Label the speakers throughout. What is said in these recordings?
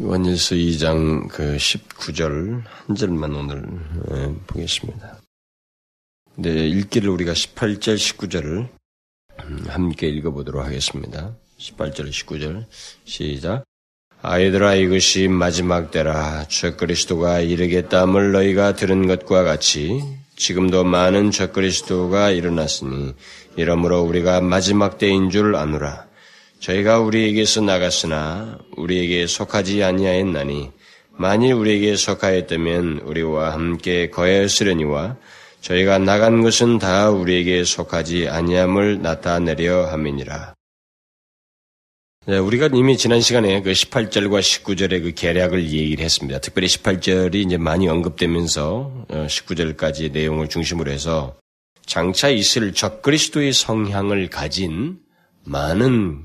Speaker 1: 요한일서 2장 그 19절 한 절만 오늘 예, 보겠습니다. 네, 읽기를 우리가 18절, 19절을 음, 함께 읽어보도록 하겠습니다. 18절, 19절 시작. 아이들아 이것이 마지막 때라 주 그리스도가 이르겠다함을 너희가 들은 것과 같이 지금도 많은 주 그리스도가 일어났으니 이러므로 우리가 마지막 때인 줄 아노라. 저희가 우리에게서 나갔으나 우리에게 속하지 아니하였나니 만일 우리에게 속하였다면 우리와 함께 거하였으려니와 저희가 나간 것은 다 우리에게 속하지 아니함을 나타내려 함이니라. 네, 우리가 이미 지난 시간에 그 18절과 19절의 그 계략을 얘기를 했습니다. 특별히 18절이 이제 많이 언급되면서 19절까지 어, 내용을 중심으로 해서 장차 있을 적그리스도의 성향을 가진 많은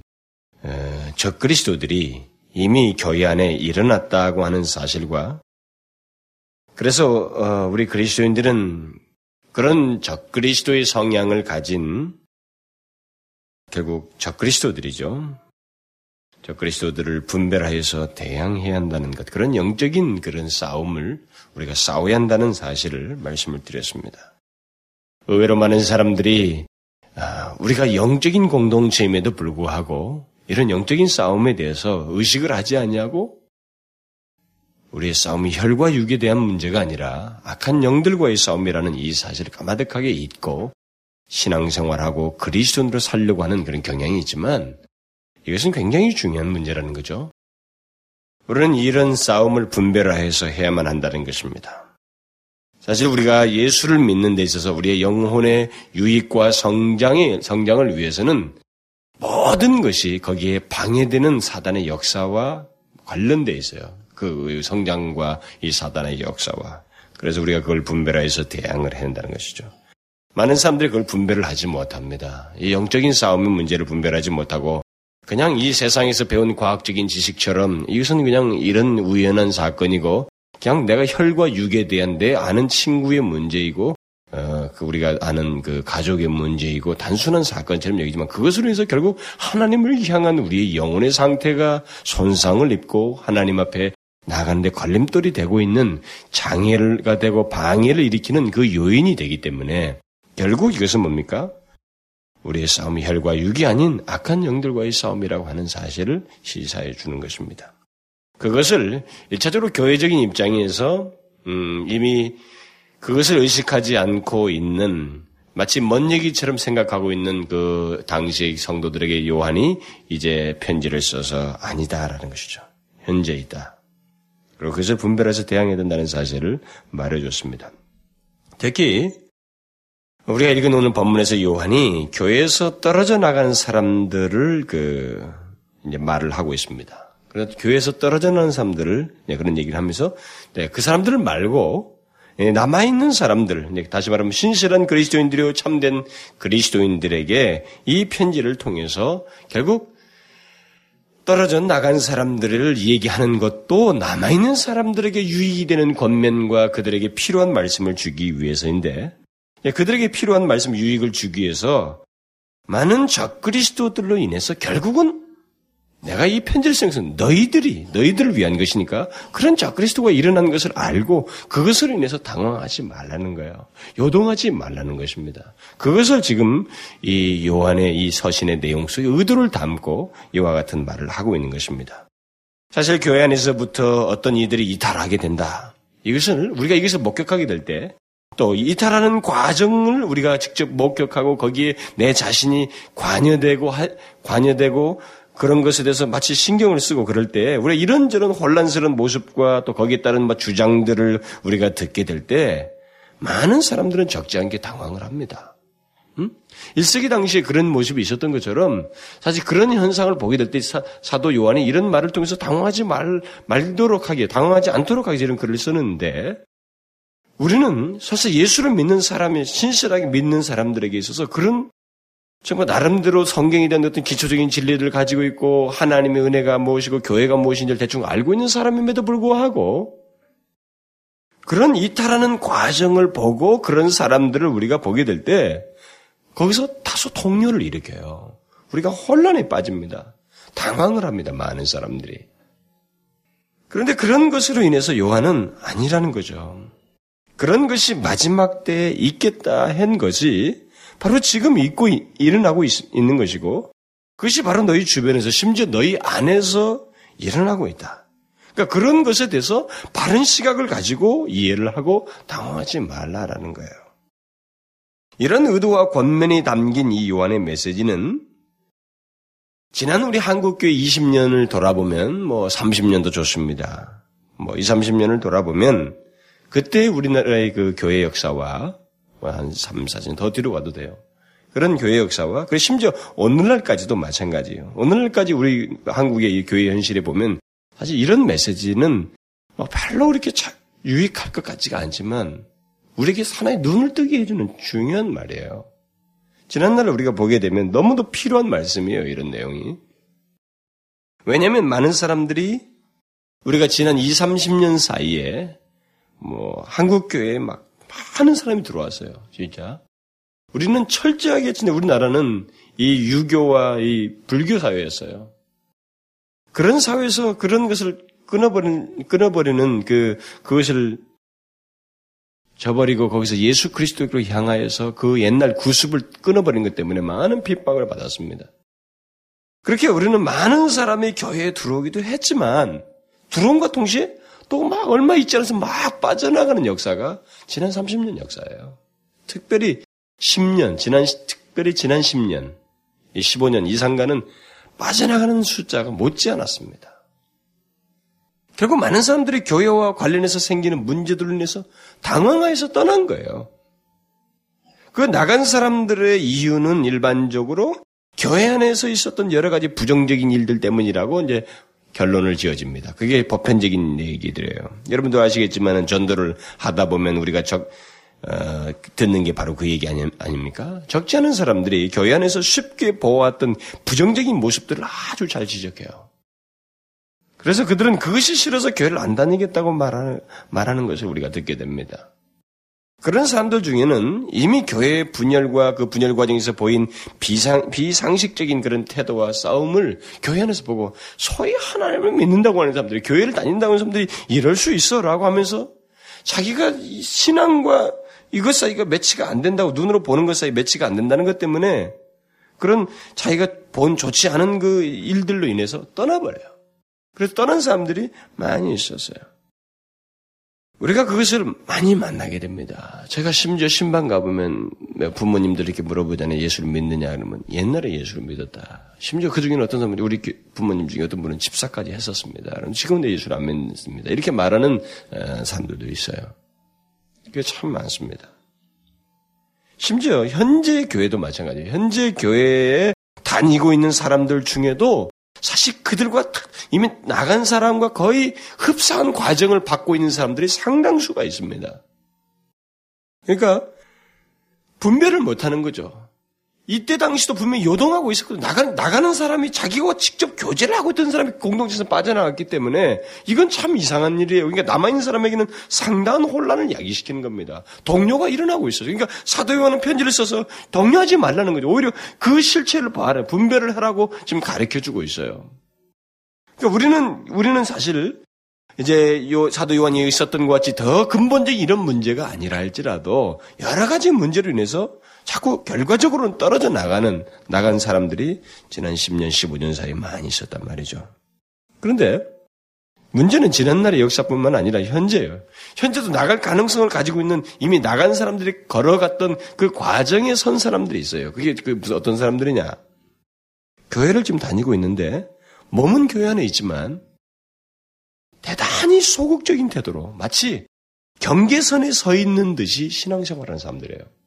Speaker 1: 적그리스도들이 이미 교회 안에 일어났다고 하는 사실과 그래서 어, 우리 그리스도인들은 그런 적그리스도의 성향을 가진 결국 적그리스도들이죠. 적그리스도들을 분별하여서 대항해야 한다는 것, 그런 영적인 그런 싸움을 우리가 싸워야 한다는 사실을 말씀을 드렸습니다. 의외로 많은 사람들이 아, 우리가 영적인 공동체임에도 불구하고 이런 영적인 싸움에 대해서 의식을 하지 않냐고? 우리의 싸움이 혈과 육에 대한 문제가 아니라 악한 영들과의 싸움이라는 이 사실을 까마득하게 잊고 신앙생활하고 그리스도인으로 살려고 하는 그런 경향이 있지만 이것은 굉장히 중요한 문제라는 거죠. 우리는 이런 싸움을 분별하여서 해야만 한다는 것입니다. 사실 우리가 예수를 믿는 데 있어서 우리의 영혼의 유익과 성장의 성장을 위해서는 모든 것이 거기에 방해되는 사단의 역사와 관련돼 있어요. 그 성장과 이 사단의 역사와. 그래서 우리가 그걸 분별해서 대항을 해야 한다는 것이죠. 많은 사람들이 그걸 분별을 하지 못합니다. 이 영적인 싸움의 문제를 분별하지 못하고 그냥 이 세상에서 배운 과학적인 지식처럼 이것은 그냥 이런 우연한 사건이고 그냥 내가 혈과 육에 대한 내 아는 친구의 문제이고 어, 그 우리가 아는 그 가족의 문제이고 단순한 사건처럼 여기지만 그것으로 해서 결국 하나님을 향한 우리의 영혼의 상태가 손상을 입고 하나님 앞에 나가는데 걸림돌이 되고 있는 장애가 되고 방해를 일으키는 그 요인이 되기 때문에 결국 이것은 뭡니까? 우리의 싸움이 혈과 육이 아닌 악한 영들과의 싸움이라고 하는 사실을 시사해 주는 것입니다. 그것을 일차적으로 교회적인 입장에서 음, 이미 그것을 의식하지 않고 있는 마치 먼 얘기처럼 생각하고 있는 그 당시의 성도들에게 요한이 이제 편지를 써서 아니다라는 것이죠. 현재 있다. 그리고 그것을 분별해서 대항해야 된다는 사실을 말해줬습니다. 특히 우리가 읽은 오늘 본문에서 요한이 교회에서 떨어져 나간 사람들을 그 이제 말을 하고 있습니다. 그래서 교회에서 떨어져 나간 사람들을 그런 얘기를 하면서 네, 그 사람들을 말고 예, 남아있는 사람들, 다시 말하면 신실한 그리스도인들이 참된 그리스도인들에게 이 편지를 통해서 결국 떨어져 나간 사람들을 얘기하는 것도 남아있는 사람들에게 유익이 되는 권면과 그들에게 필요한 말씀을 주기 위해서인데, 예, 그들에게 필요한 말씀 유익을 주기 위해서 많은 적그리스도들로 인해서 결국은 내가 이 편지를 쓴 것은 너희들이 너희들을 위한 것이니까 그런 적그리스도가 일어난 것을 알고 그것을 인해서 당황하지 말라는 거예요. 요동하지 말라는 것입니다. 그것을 지금 이 요한의 이 서신의 내용 속에 의도를 담고 이와 같은 말을 하고 있는 것입니다. 사실 교회 안에서부터 어떤 이들이 이탈하게 된다. 이것을 우리가 이것을 목격하게 될 때 또 이탈하는 과정을 우리가 직접 목격하고 거기에 내 자신이 관여되고 관여되고 그런 것에 대해서 마치 신경을 쓰고 그럴 때 우리가 이런저런 혼란스러운 모습과 또 거기에 따른 뭐 주장들을 우리가 듣게 될 때 많은 사람들은 적지 않게 당황을 합니다. 음? 1세기 당시에 그런 모습이 있었던 것처럼 사실 그런 현상을 보게 될 때 사도 요한이 이런 말을 통해서 당황하지 말, 말도록 하게, 당황하지 않도록 하게 이런 글을 쓰는데 우리는 사실 예수를 믿는 사람이 신실하게 믿는 사람들에게 있어서 그런 정말 나름대로 성경에 대한 어떤 기초적인 진리들을 가지고 있고 하나님의 은혜가 무엇이고 교회가 무엇인지를 대충 알고 있는 사람임에도 불구하고 그런 이탈하는 과정을 보고 그런 사람들을 우리가 보게 될 때 거기서 다소 동요를 일으켜요. 우리가 혼란에 빠집니다. 당황을 합니다. 많은 사람들이. 그런데 그런 것으로 인해서 요한은 아니라는 거죠. 그런 것이 마지막 때에 있겠다 한 것이 바로 지금 있고 일어나고 있, 는 것이고 그것이 바로 너희 주변에서 심지어 너희 안에서 일어나고 있다. 그러니까 그런 것에 대해서 바른 시각을 가지고 이해를 하고 당황하지 말라라는 거예요. 이런 의도와 권면이 담긴 이 요한의 메시지는 지난 우리 한국교회 20년을 돌아보면 뭐 30년도 좋습니다. 뭐 2, 30년을 돌아보면 그때 우리나라의 그 교회 역사와 뭐 한 3, 4년 더 뒤로 가도 돼요. 그런 교회 역사와 그 심지어 오늘날까지도 마찬가지예요. 오늘날까지 우리 한국의 이 교회 현실에 보면 사실 이런 메시지는 뭐 별로 그렇게 유익할 것 같지가 않지만 우리에게 하나의 눈을 뜨게 해주는 중요한 말이에요. 지난날 우리가 보게 되면 너무도 필요한 말씀이에요, 이런 내용이. 왜냐하면 많은 사람들이 우리가 지난 2, 30년 사이에 뭐 한국 교회에 막 많은 사람이 들어왔어요, 진짜. 우리는 철저하게 진짜 우리나라는 이 유교와 이 불교 사회였어요. 그런 사회에서 그런 것을 끊어버리는, 끊어버리는 그, 그것을 저버리고 거기서 예수 그리스도로 향하여서 그 옛날 구습을 끊어버린 것 때문에 많은 핍박을 받았습니다. 그렇게 우리는 많은 사람이 교회에 들어오기도 했지만 들어온과 동시에 또 막 얼마 있지 않아서 막 빠져나가는 역사가 지난 30년 역사예요. 특별히 10년, 지난, 특별히 지난 10년, 15년 이상가는 빠져나가는 숫자가 못지 않았습니다. 결국 많은 사람들이 교회와 관련해서 생기는 문제들로 인해서 당황해서 떠난 거예요. 그 나간 사람들의 이유는 일반적으로 교회 안에서 있었던 여러 가지 부정적인 일들 때문이라고 이제 결론을 지어집니다. 그게 보편적인 얘기들이에요. 여러분도 아시겠지만 전도를 하다 보면 우리가 적, 어, 듣는 게 바로 그 얘기 아니, 아닙니까? 적지 않은 사람들이 교회 안에서 쉽게 보아왔던 부정적인 모습들을 아주 잘 지적해요. 그래서 그들은 그것이 싫어서 교회를 안 다니겠다고 말하는, 말하는 것을 우리가 듣게 됩니다. 그런 사람들 중에는 이미 교회의 분열과 그 분열 과정에서 보인 비상, 비상식적인 그런 태도와 싸움을 교회 안에서 보고 소위 하나님을 믿는다고 하는 사람들이 교회를 다닌다고 하는 사람들이 이럴 수 있어 라고 하면서 자기가 신앙과 이것 사이가 매치가 안 된다고 눈으로 보는 것 사이 매치가 안 된다는 것 때문에 그런 자기가 본 좋지 않은 그 일들로 인해서 떠나버려요. 그래서 떠난 사람들이 많이 있었어요. 우리가 그것을 많이 만나게 됩니다. 제가 심지어 신방 가보면 부모님들 이렇게 물어보잖아요. 예수를 믿느냐 그러면 옛날에 예수를 믿었다. 심지어 그 중에는 어떤 사람들이 우리 부모님 중에 어떤 분은 집사까지 했었습니다. 그럼 지금은 예수를 안 믿습니다. 이렇게 말하는 어, 사람들도 있어요. 그게 참 많습니다. 심지어 현재 교회도 마찬가지예요. 현재 교회에 다니고 있는 사람들 중에도 사실 그들과 이미 나간 사람과 거의 흡사한 과정을 받고 있는 사람들이 상당수가 있습니다. 그러니까 분별을 못하는 거죠. 이때 당시도 분명히 요동하고 있었거든요. 나가는, 나가는 사람이 자기와 직접 교제를 하고 있던 사람이 공동체에서 빠져나갔기 때문에 이건 참 이상한 일이에요. 그러니까 남아있는 사람에게는 상당한 혼란을 야기시키는 겁니다. 동료가 일어나고 있어요. 그러니까 사도 요한은 편지를 써서 동료하지 말라는 거죠. 오히려 그 실체를 봐라. 분별을 하라고 지금 가르쳐 주고 있어요. 그러니까 우리는, 우리는 사실 이제 요 사도 요한이 있었던 것 같이 더 근본적인 이런 문제가 아니라 할지라도 여러 가지 문제로 인해서 자꾸 결과적으로는 떨어져 나가는 나간 사람들이 지난 10년, 15년 사이에 많이 있었단 말이죠. 그런데 문제는 지난날의 역사뿐만 아니라 현재예요. 현재도 나갈 가능성을 가지고 있는 이미 나간 사람들이 걸어갔던 그 과정에 선 사람들이 있어요. 그게 그 무슨 어떤 사람들이냐? 교회를 지금 다니고 있는데 몸은 교회 안에 있지만 대단히 소극적인 태도로 마치 경계선에 서 있는 듯이 신앙생활하는 사람들이에요.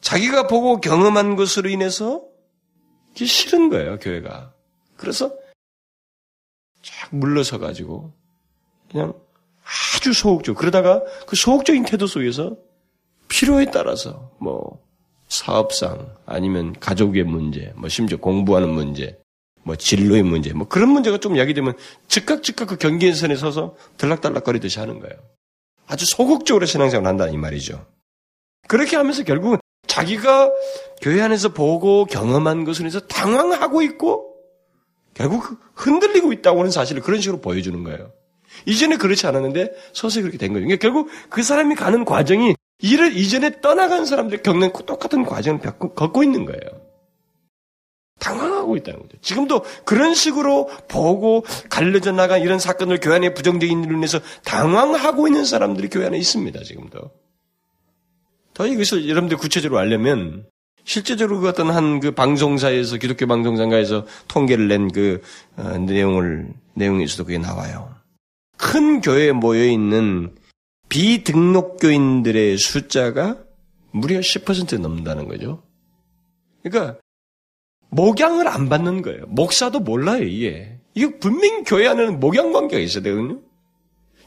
Speaker 1: 자기가 보고 경험한 것으로 인해서 이게 싫은 거예요, 교회가. 그래서 쫙 물러서 가지고 그냥 아주 소극적. 그러다가 그 소극적인 태도 속에서 필요에 따라서 뭐 사업상 아니면 가족의 문제, 뭐 심지어 공부하는 문제, 뭐 진로의 문제, 뭐 그런 문제가 좀 야기되면 즉각 즉각 그 경계선에 서서 들락달락거리듯이 하는 거예요. 아주 소극적으로 신앙생활을 한다 이 말이죠. 그렇게 하면서 결국은 자기가 교회 안에서 보고 경험한 것을 해서 당황하고 있고 결국 흔들리고 있다고 하는 사실을 그런 식으로 보여주는 거예요. 이전에 그렇지 않았는데 서서히 그렇게 된 거예요. 그러니까 결국 그 사람이 가는 과정이 이를 이전에 떠나간 사람들이 겪는 똑같은 과정을 겪고 있는 거예요. 당황하고 있다는 거죠. 지금도 그런 식으로 보고 갈려져 나간 이런 사건을 교회 안에 부정적인 일로 인해서 당황하고 있는 사람들이 교회 안에 있습니다. 지금도. 더 이것을 여러분들 구체적으로 알려면 실제적으로 그 어떤 한 그 방송사에서 기독교 방송사가에서 통계를 낸그 어, 내용을 내용에서도 그게 나와요. 큰 교회에 모여 있는 비등록교인들의 숫자가 무려 10% 넘는다는 거죠. 그러니까 목양을 안 받는 거예요. 목사도 몰라요, 이게. 이거 분명히 교회 안에는 목양 관계가 있어야 되거든요.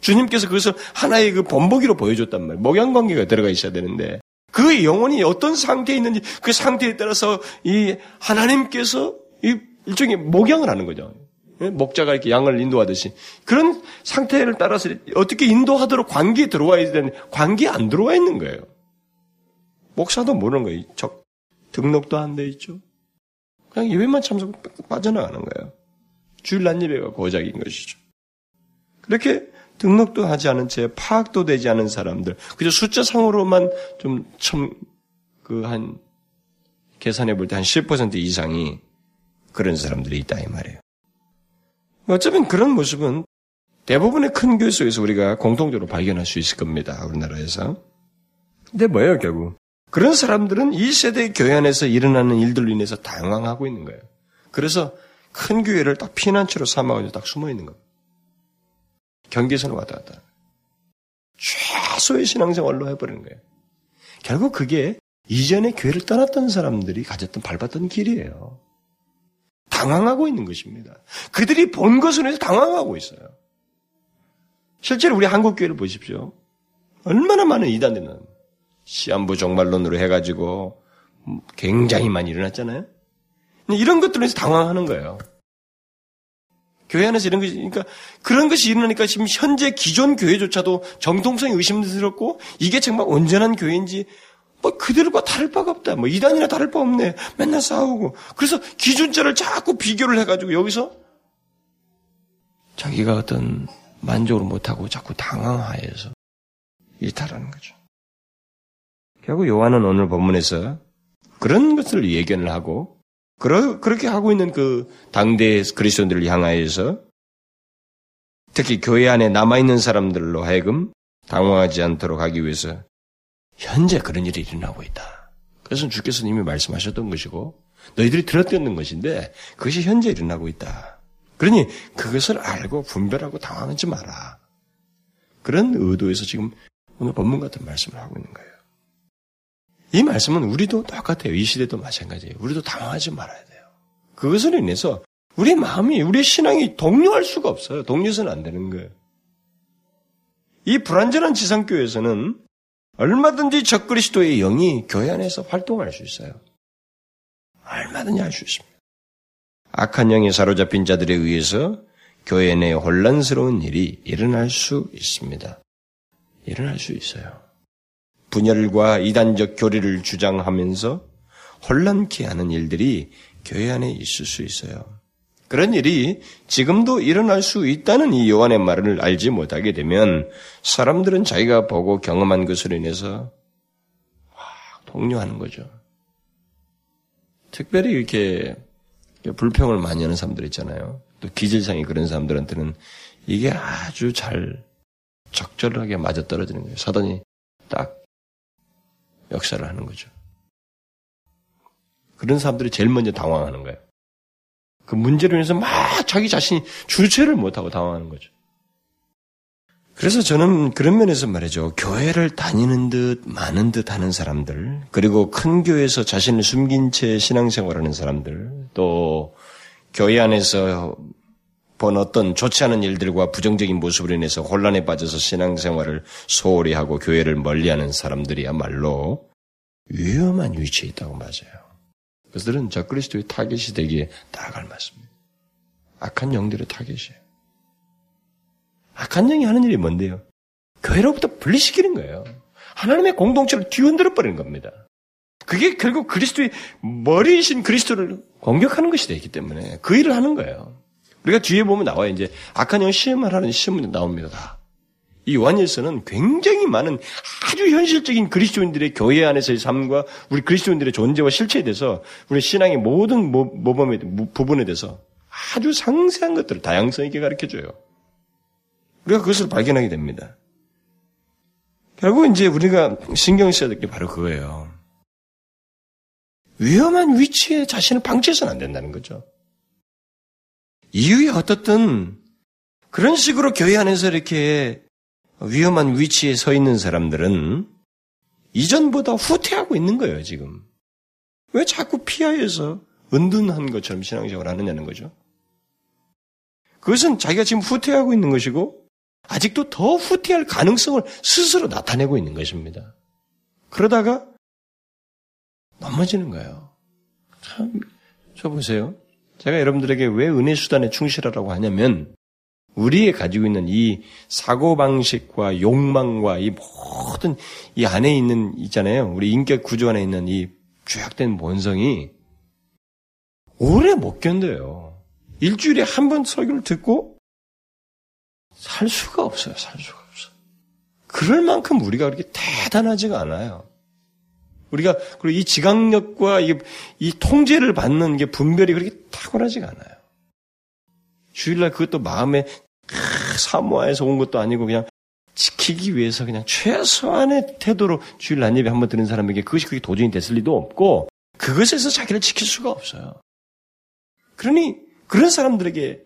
Speaker 1: 주님께서 그것을 하나의 그 본보기로 보여줬단 말이에요. 목양 관계가 들어가 있어야 되는데 그 영혼이 어떤 상태에 있는지 그 상태에 따라서 이 하나님께서 이 일종의 목양을 하는 거죠. 예? 목자가 이렇게 양을 인도하듯이 그런 상태를 따라서 어떻게 인도하도록 관계에 들어와야 되는 관계에 안 들어와 있는 거예요. 목사도 모르는 거예요. 적 등록도 안 돼 있죠. 그냥 예배만 참석 빠져나가는 거예요. 주일 날 예배가 고작인 것이죠. 그렇게 등록도 하지 않은 채 파악도 되지 않은 사람들, 그저 숫자상으로만 좀 참, 그 한, 계산해 볼 때 한 10% 이상이 그런 사람들이 있다, 이 말이에요. 어쩌면 그런 모습은 대부분의 큰 교회 속에서 우리가 공통적으로 발견할 수 있을 겁니다, 우리나라에서. 근데 뭐예요, 결국? 그런 사람들은 이 세대 교회 안에서 일어나는 일들로 인해서 당황하고 있는 거예요. 그래서 큰 교회를 딱 피난처로 삼아가지고 딱 숨어 있는 겁니다. 경계선을 왔다 갔다. 최소의 신앙생활로 해버리는 거예요. 결국 그게 이전에 교회를 떠났던 사람들이 가졌던 밟았던 길이에요. 당황하고 있는 것입니다. 그들이 본 것으로 해서 당황하고 있어요. 실제로 우리 한국 교회를 보십시오. 얼마나 많은 이단들이 시한부 종말론으로 해가지고 굉장히 많이 일어났잖아요. 이런 것들로 해서 당황하는 거예요. 교회 안에서 이런 것이, 그러니까 그런 것이 일어나니까 지금 현재 기존 교회조차도 정통성이 의심스럽고 이게 정말 온전한 교회인지 뭐 그들과 다를 바가 없다. 뭐 이단이나 다를 바 없네. 맨날 싸우고. 그래서 기준자를 자꾸 비교를 해가지고 여기서 자기가 어떤 만족을 못하고 자꾸 당황하여서 이탈하는 거죠. 결국 요한은 오늘 본문에서 그런 것을 예견을 하고 그러, 그렇게 하고 있는 그 당대 그리스도인들을 향하여서 특히 교회 안에 남아있는 사람들로 하여금 당황하지 않도록 하기 위해서 현재 그런 일이 일어나고 있다. 그래서 주께서 이미 말씀하셨던 것이고 너희들이 들었던 것인데 그것이 현재 일어나고 있다. 그러니 그것을 알고 분별하고 당황하지 마라. 그런 의도에서 지금 오늘 본문 같은 말씀을 하고 있는 거예요. 이 말씀은 우리도 똑같아요. 이 시대도 마찬가지예요. 우리도 당황하지 말아야 돼요. 그것으로 인해서 우리 마음이, 우리 신앙이 동요할 수가 없어요. 동요해서는 안 되는 거예요. 이 불완전한 지상교회에서는 얼마든지 적그리스도의 영이 교회 안에서 활동할 수 있어요. 얼마든지 할 수 있습니다. 악한 영에 사로잡힌 자들에 의해서 교회 내 혼란스러운 일이 일어날 수 있습니다. 일어날 수 있어요. 분열과 이단적 교리를 주장하면서 혼란케 하는 일들이 교회 안에 있을 수 있어요. 그런 일이 지금도 일어날 수 있다는 이 요한의 말을 알지 못하게 되면 사람들은 자기가 보고 경험한 것으로 인해서 동료하는 거죠. 특별히 이렇게 불평을 많이 하는 사람들 있잖아요. 또 기질상이 그런 사람들한테는 이게 아주 잘 적절하게 맞아 떨어지는 거예요. 사단이 딱 역사를 하는 거죠. 그런 사람들이 제일 먼저 당황하는 거예요. 그 문제로 인해서 막 자기 자신이 주체를 못하고 당황하는 거죠. 그래서 저는 그런 면에서 말이죠. 교회를 다니는 듯, 많은 듯 하는 사람들, 그리고 큰 교회에서 자신을 숨긴 채 신앙생활하는 사람들, 또 교회 안에서 본 어떤 좋지 않은 일들과 부정적인 모습으로 인해서 혼란에 빠져서 신앙생활을 소홀히 하고 교회를 멀리하는 사람들이야말로 위험한 위치에 있다고 맞아요. 그들은 적그리스도의 타겟이 되기에 딱 알맞습니다. 악한 영들의 타겟이에요. 악한 영이 하는 일이 뭔데요? 교회로부터 분리시키는 거예요. 하나님의 공동체를 뒤흔들어 버리는 겁니다. 그게 결국 그리스도의 머리이신 그리스도를 공격하는 것이 되기 때문에 그 일을 하는 거예요. 우리가 뒤에 보면 나와요. 이제 악한 영 시험을 하는 시험문에 나옵니다. 다. 이 요한일서는 굉장히 많은 아주 현실적인 그리스도인들의 교회 안에서의 삶과 우리 그리스도인들의 존재와 실체에 대해서 우리 신앙의 모든 모범에 부분에 대해서 아주 상세한 것들을 다양성 있게 가르쳐 줘요. 우리가 그것을 발견하게 됩니다. 결국 이제 우리가 신경 써야 될 게 바로 그거예요. 위험한 위치에 자신을 방치해서는 안 된다는 거죠. 이유에 어떻든 그런 식으로 교회 안에서 이렇게 위험한 위치에 서 있는 사람들은 이전보다 후퇴하고 있는 거예요, 지금. 왜 자꾸 피하여서 은둔한 것처럼 신앙생활을 하느냐는 거죠. 그것은 자기가 지금 후퇴하고 있는 것이고, 아직도 더 후퇴할 가능성을 스스로 나타내고 있는 것입니다. 그러다가 넘어지는 거예요. 참, 저 보세요. 제가 여러분들에게 왜 은혜 수단에 충실하라고 하냐면, 우리의 가지고 있는 이 사고 방식과 욕망과 이 모든 이 안에 있는, 있잖아요. 우리 인격 구조 안에 있는 이 죄악된 본성이 오래 못 견뎌요. 일주일에 한 번 설교를 듣고 살 수가 없어요. 살 수가 없어. 그럴 만큼 우리가 그렇게 대단하지가 않아요. 우리가 그리고 이 지각력과 이, 이 통제를 받는 게 분별이 그렇게 탁월하지가 않아요. 주일날 그것도 마음에 사모해서 온 것도 아니고 그냥 지키기 위해서 그냥 최소한의 태도로 주일 날 예배 한번 드는 사람에게 그것이 그게 도전이 됐을 리도 없고 그것에서 자기를 지킬 수가 없어요. 그러니 그런 사람들에게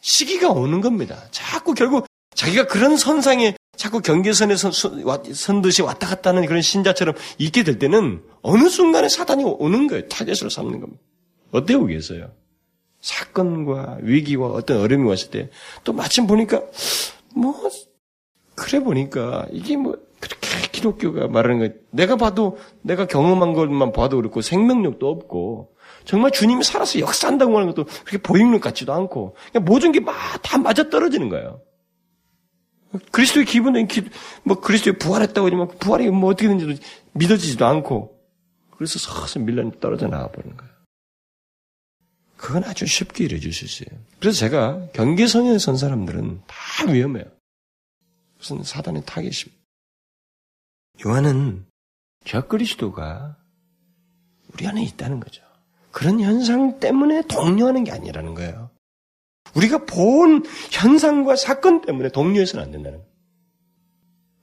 Speaker 1: 시기가 오는 겁니다. 자꾸 결국 자기가 그런 선상에 자꾸 경계선에 선, 선 듯이 왔다 갔다 하는 그런 신자처럼 있게 될 때는 어느 순간에 사단이 오는 거예요. 타겟으로 삼는 겁니다. 어때요, 그겠어요? 사건과 위기와 어떤 어려움이 왔을 때 또 마침 보니까 뭐 그래 보니까 이게 뭐 그렇게 기독교가 말하는 거 내가 봐도 내가 경험한 것만 봐도 그렇고 생명력도 없고 정말 주님이 살아서 역사한다고 하는 것도 그렇게 보이는 것 같지도 않고 모든 게다 맞아 떨어지는 거예요. 그리스도의 기분은 기, 뭐 그리스도의 부활했다고 하지만 그 부활이 뭐 어떻게 된지도 믿어지지도 않고 그래서 서서히 밀려 떨어져 나가 버리는 거예요. 그건 아주 쉽게 이루어질 수 있어요. 그래서 제가 경계선에 선 사람들은 다 위험해요. 무슨 사단의 타겟입니다. 요한은 저 그리스도가 우리 안에 있다는 거죠. 그런 현상 때문에 동료하는 게 아니라는 거예요. 우리가 본 현상과 사건 때문에 동료해서는 안 된다는.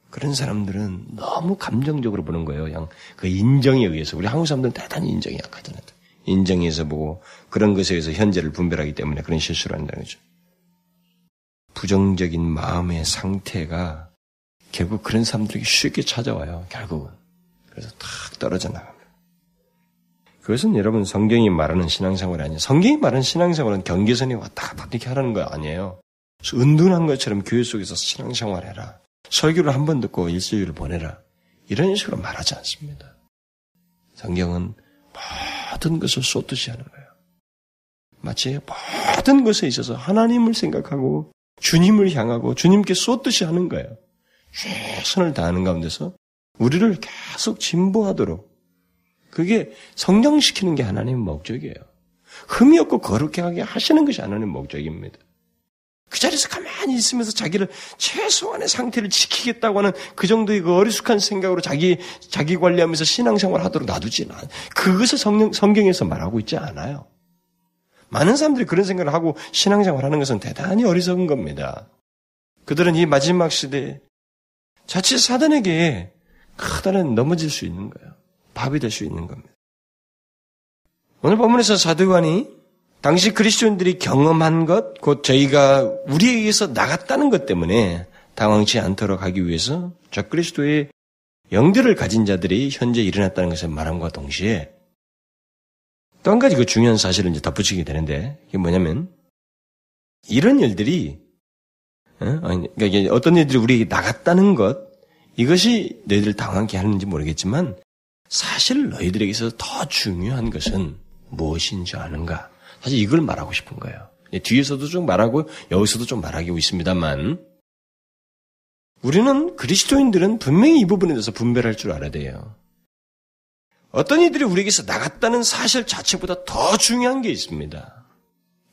Speaker 1: 그런 사람들은 너무 감정적으로 보는 거예요. 그냥 그 인정에 의해서. 우리 한국 사람들은 대단히 인정이 약하잖아요. 인정해서 보고 그런 것에 의해서 현재를 분별하기 때문에 그런 실수를 한다는 거죠. 부정적인 마음의 상태가 결국 그런 사람들에게 쉽게 찾아와요. 결국은. 그래서 탁 떨어져 나갑니다. 그것은 여러분 성경이 말하는 신앙생활이 아니에요. 성경이 말하는 신앙생활은 경계선에 왔다 갔다 이렇게 하라는 거 아니에요. 은둔한 것처럼 교회 속에서 신앙생활 해라. 설교를 한 번 듣고 일주일을 보내라. 이런 식으로 말하지 않습니다. 성경은 모든 것을 쏟듯이 하는 거예요. 마치 모든 것에 있어서 하나님을 생각하고 주님을 향하고 주님께 쏟듯이 하는 거예요. 최선을 다하는 가운데서 우리를 계속 진보하도록 그게 성장시키는 게 하나님의 목적이에요. 흠이 없고 거룩하게 하게 하시는 것이 하나님의 목적입니다. 그 자리에서 가만히 있으면서 자기를 최소한의 상태를 지키겠다고 하는 그 정도의 그 어리숙한 생각으로 자기, 자기 관리하면서 신앙생활 하도록 놔두지는 않아요. 그것을 성경, 성경에서 말하고 있지 않아요. 많은 사람들이 그런 생각을 하고 신앙생활 하는 것은 대단히 어리석은 겁니다. 그들은 이 마지막 시대에 자칫 사단에게 크다는 넘어질 수 있는 거예요. 밥이 될 수 있는 겁니다. 오늘 본문에서 사도관이 당시 그리스도인들이 경험한 것, 곧 저희가 우리에 의해서 나갔다는 것 때문에 당황치 않도록 하기 위해서 저 그리스도의 영들을 가진 자들이 현재 일어났다는 것을 말함과 동시에 또 한 가지 그 중요한 사실을 이제 덧붙이게 되는데 이게 뭐냐면 이런 일들이 어? 그러니까 어떤 일들이 우리에게 나갔다는 것 이것이 너희들 당황케 하는지 모르겠지만 사실 너희들에게 있어서 더 중요한 것은 무엇인지 아는가? 사실 이걸 말하고 싶은 거예요. 뒤에서도 좀 말하고 여기서도 좀 말하고 있습니다만 우리는 그리스도인들은 분명히 이 부분에 대해서 분별할 줄 알아야 돼요. 어떤 이들이 우리에게서 나갔다는 사실 자체보다 더 중요한 게 있습니다.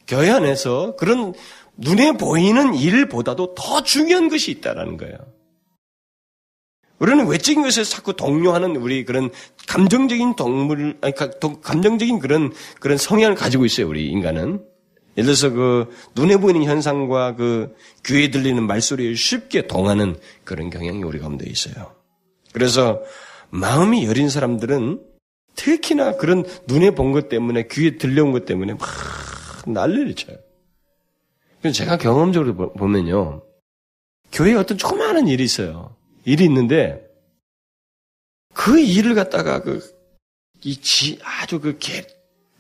Speaker 1: 교회 안에서 그런 눈에 보이는 일보다도 더 중요한 것이 있다라는 거예요. 우리는 외적인 것에 자꾸 동요하는 우리 그런 감정적인 동물, 아니, 감정적인 그런, 그런 성향을 가지고 있어요, 우리 인간은. 예를 들어서 그 눈에 보이는 현상과 그 귀에 들리는 말소리에 쉽게 동하는 그런 경향이 우리 가운데 있어요. 그래서 마음이 여린 사람들은 특히나 그런 눈에 본 것 때문에 귀에 들려온 것 때문에 막 난리를 쳐요. 제가 경험적으로 보면요. 교회에 어떤 조그마한 일이 있어요. 일이 있는데 그 일을 갖다가 그, 이 지, 아주 그 개,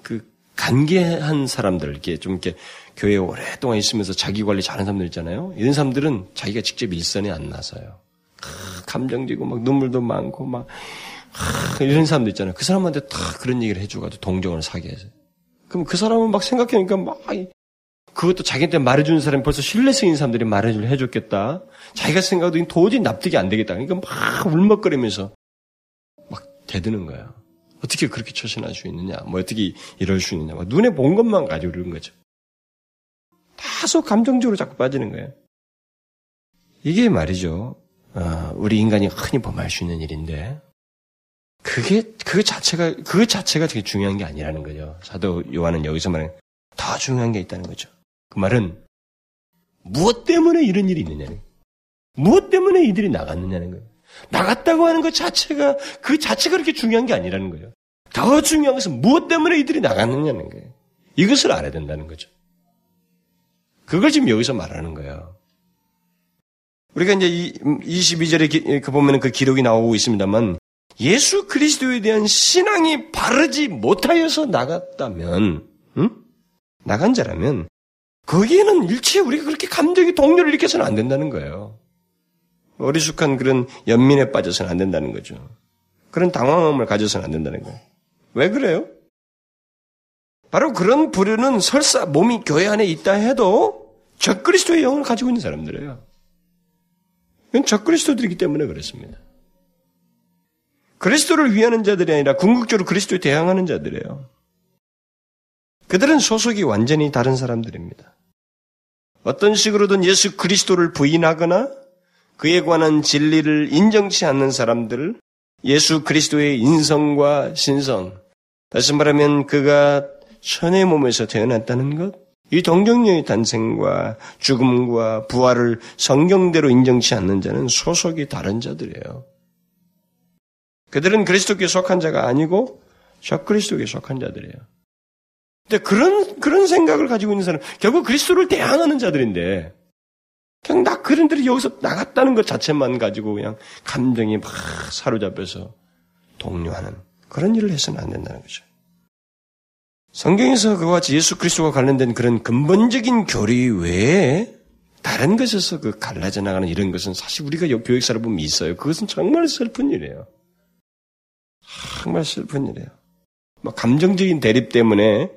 Speaker 1: 그 간계한 사람들, 이렇게 좀 이렇게 교회에 오랫동안 있으면서 자기 관리 잘하는 사람들 있잖아요. 이런 사람들은 자기가 직접 일선에 안 나서요. 감정지고 막 눈물도 많고 막 이런 사람들 있잖아요. 그 사람한테 다 그런 얘기를 해주고도 동정을 사게 해서. 그럼 그 사람은 막 생각해보니까 막 그것도 자기한테 말해주는 사람이 벌써 신뢰성 있는 사람들이 말해줄 해줬겠다. 자기가 생각해도 도저히 납득이 안 되겠다. 그러니까 막 울먹거리면서 막 대드는 거야. 어떻게 그렇게 처신할 수 있느냐? 뭐 어떻게 이럴 수 있느냐? 눈에 본 것만 가지고 그러는 거죠. 다소 감정적으로 자꾸 빠지는 거예요. 이게 말이죠. 어, 우리 인간이 흔히 범할 수 있는 일인데 그게 그 자체가 그 자체가 되게 중요한 게 아니라는 거죠. 사도 요한은 여기서 말하는 더 중요한 게 있다는 거죠. 그 말은 무엇 때문에 이런 일이 있느냐는 무엇 때문에 이들이 나갔느냐는 거예요. 나갔다고 하는 것 자체가 그 자체가 그렇게 중요한 게 아니라는 거예요. 더 중요한 것은 무엇 때문에 이들이 나갔느냐는 거예요. 이것을 알아야 된다는 거죠. 그걸 지금 여기서 말하는 거예요. 우리가 이제 22절에 그 보면 그 기록이 나오고 있습니다만 예수 그리스도에 대한 신앙이 바르지 못하여서 나갔다면, 응? 나간 자라면 거기에는 일체 우리가 그렇게 감정의 동료를 일으켜서는 안 된다는 거예요. 어리숙한 그런 연민에 빠져서는 안 된다는 거죠. 그런 당황함을 가져서는 안 된다는 거예요. 왜 그래요? 바로 그런 부류는 설사 몸이 교회 안에 있다 해도 적그리스도의 영을 가지고 있는 사람들이에요. 이건 적그리스도들이기 때문에 그렇습니다. 그리스도를 위하는 자들이 아니라 궁극적으로 그리스도에 대항하는 자들이에요. 그들은 소속이 완전히 다른 사람들입니다. 어떤 식으로든 예수 그리스도를 부인하거나 그에 관한 진리를 인정치 않는 사람들, 예수 그리스도의 인성과 신성, 다시 말하면 그가 천의 몸에서 태어났다는 것, 이 동정녀의 탄생과 죽음과 부활을 성경대로 인정치 않는 자는 소속이 다른 자들이에요. 그들은 그리스도께 속한 자가 아니고 적그리스도께 속한 자들이에요. 근데 그런 그런 생각을 가지고 있는 사람 결국 그리스도를 대항하는 자들인데 그냥 나 그런 들이 여기서 나갔다는 것 자체만 가지고 그냥 감정이 막 사로잡혀서 동료하는 그런 일을 해서는 안 된다는 거죠. 성경에서 그와 같이 예수 그리스도와 관련된 그런 근본적인 교리 외에 다른 것에서 그 갈라져 나가는 이런 것은 사실 우리가 교육사를 보면 있어요. 그것은 정말 슬픈 일이에요. 정말 슬픈 일이에요. 뭐 감정적인 대립 때문에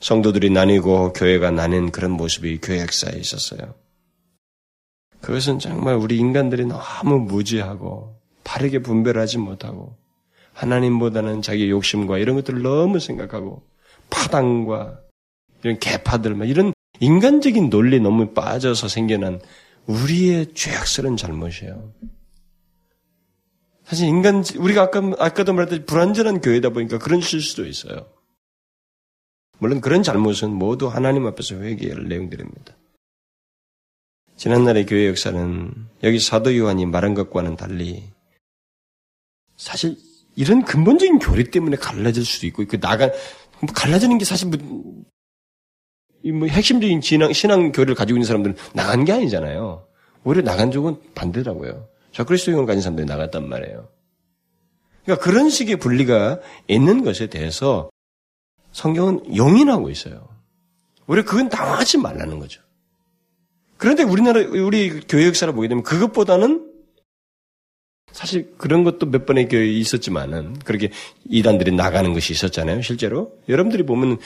Speaker 1: 성도들이 나뉘고 교회가 나뉜 그런 모습이 교회 역사에 있었어요. 그것은 정말 우리 인간들이 너무 무지하고 바르게 분별하지 못하고 하나님보다는 자기 욕심과 이런 것들을 너무 생각하고 파당과 이런 개파들 이런 인간적인 논리에 너무 빠져서 생겨난 우리의 죄악스러운 잘못이에요. 사실 인간, 우리가 아까, 아까도 말했듯이 불완전한 교회다 보니까 그런 실수도 있어요. 물론 그런 잘못은 모두 하나님 앞에서 회개할 내용들입니다. 지난날의 교회 역사는 여기 사도 요한이 말한 것과는 달리 사실 이런 근본적인 교리 때문에 갈라질 수도 있고 그 나가 갈라지는 게 사실 뭐, 뭐 핵심적인 신앙, 신앙 교리를 가지고 있는 사람들은 나간 게 아니잖아요. 오히려 나간 쪽은 반대라고요. 저 그리스도인을 가진 사람들이 나갔단 말이에요. 그러니까 그런 식의 분리가 있는 것에 대해서 성경은 용인하고 있어요. 우리 그건 당하지 말라는 거죠. 그런데 우리나라 우리 교회 역사를 보게 되면 그것보다는 사실 그런 것도 몇 번의 교회 있었지만은 그렇게 이단들이 나가는 것이 있었잖아요. 실제로 여러분들이 보면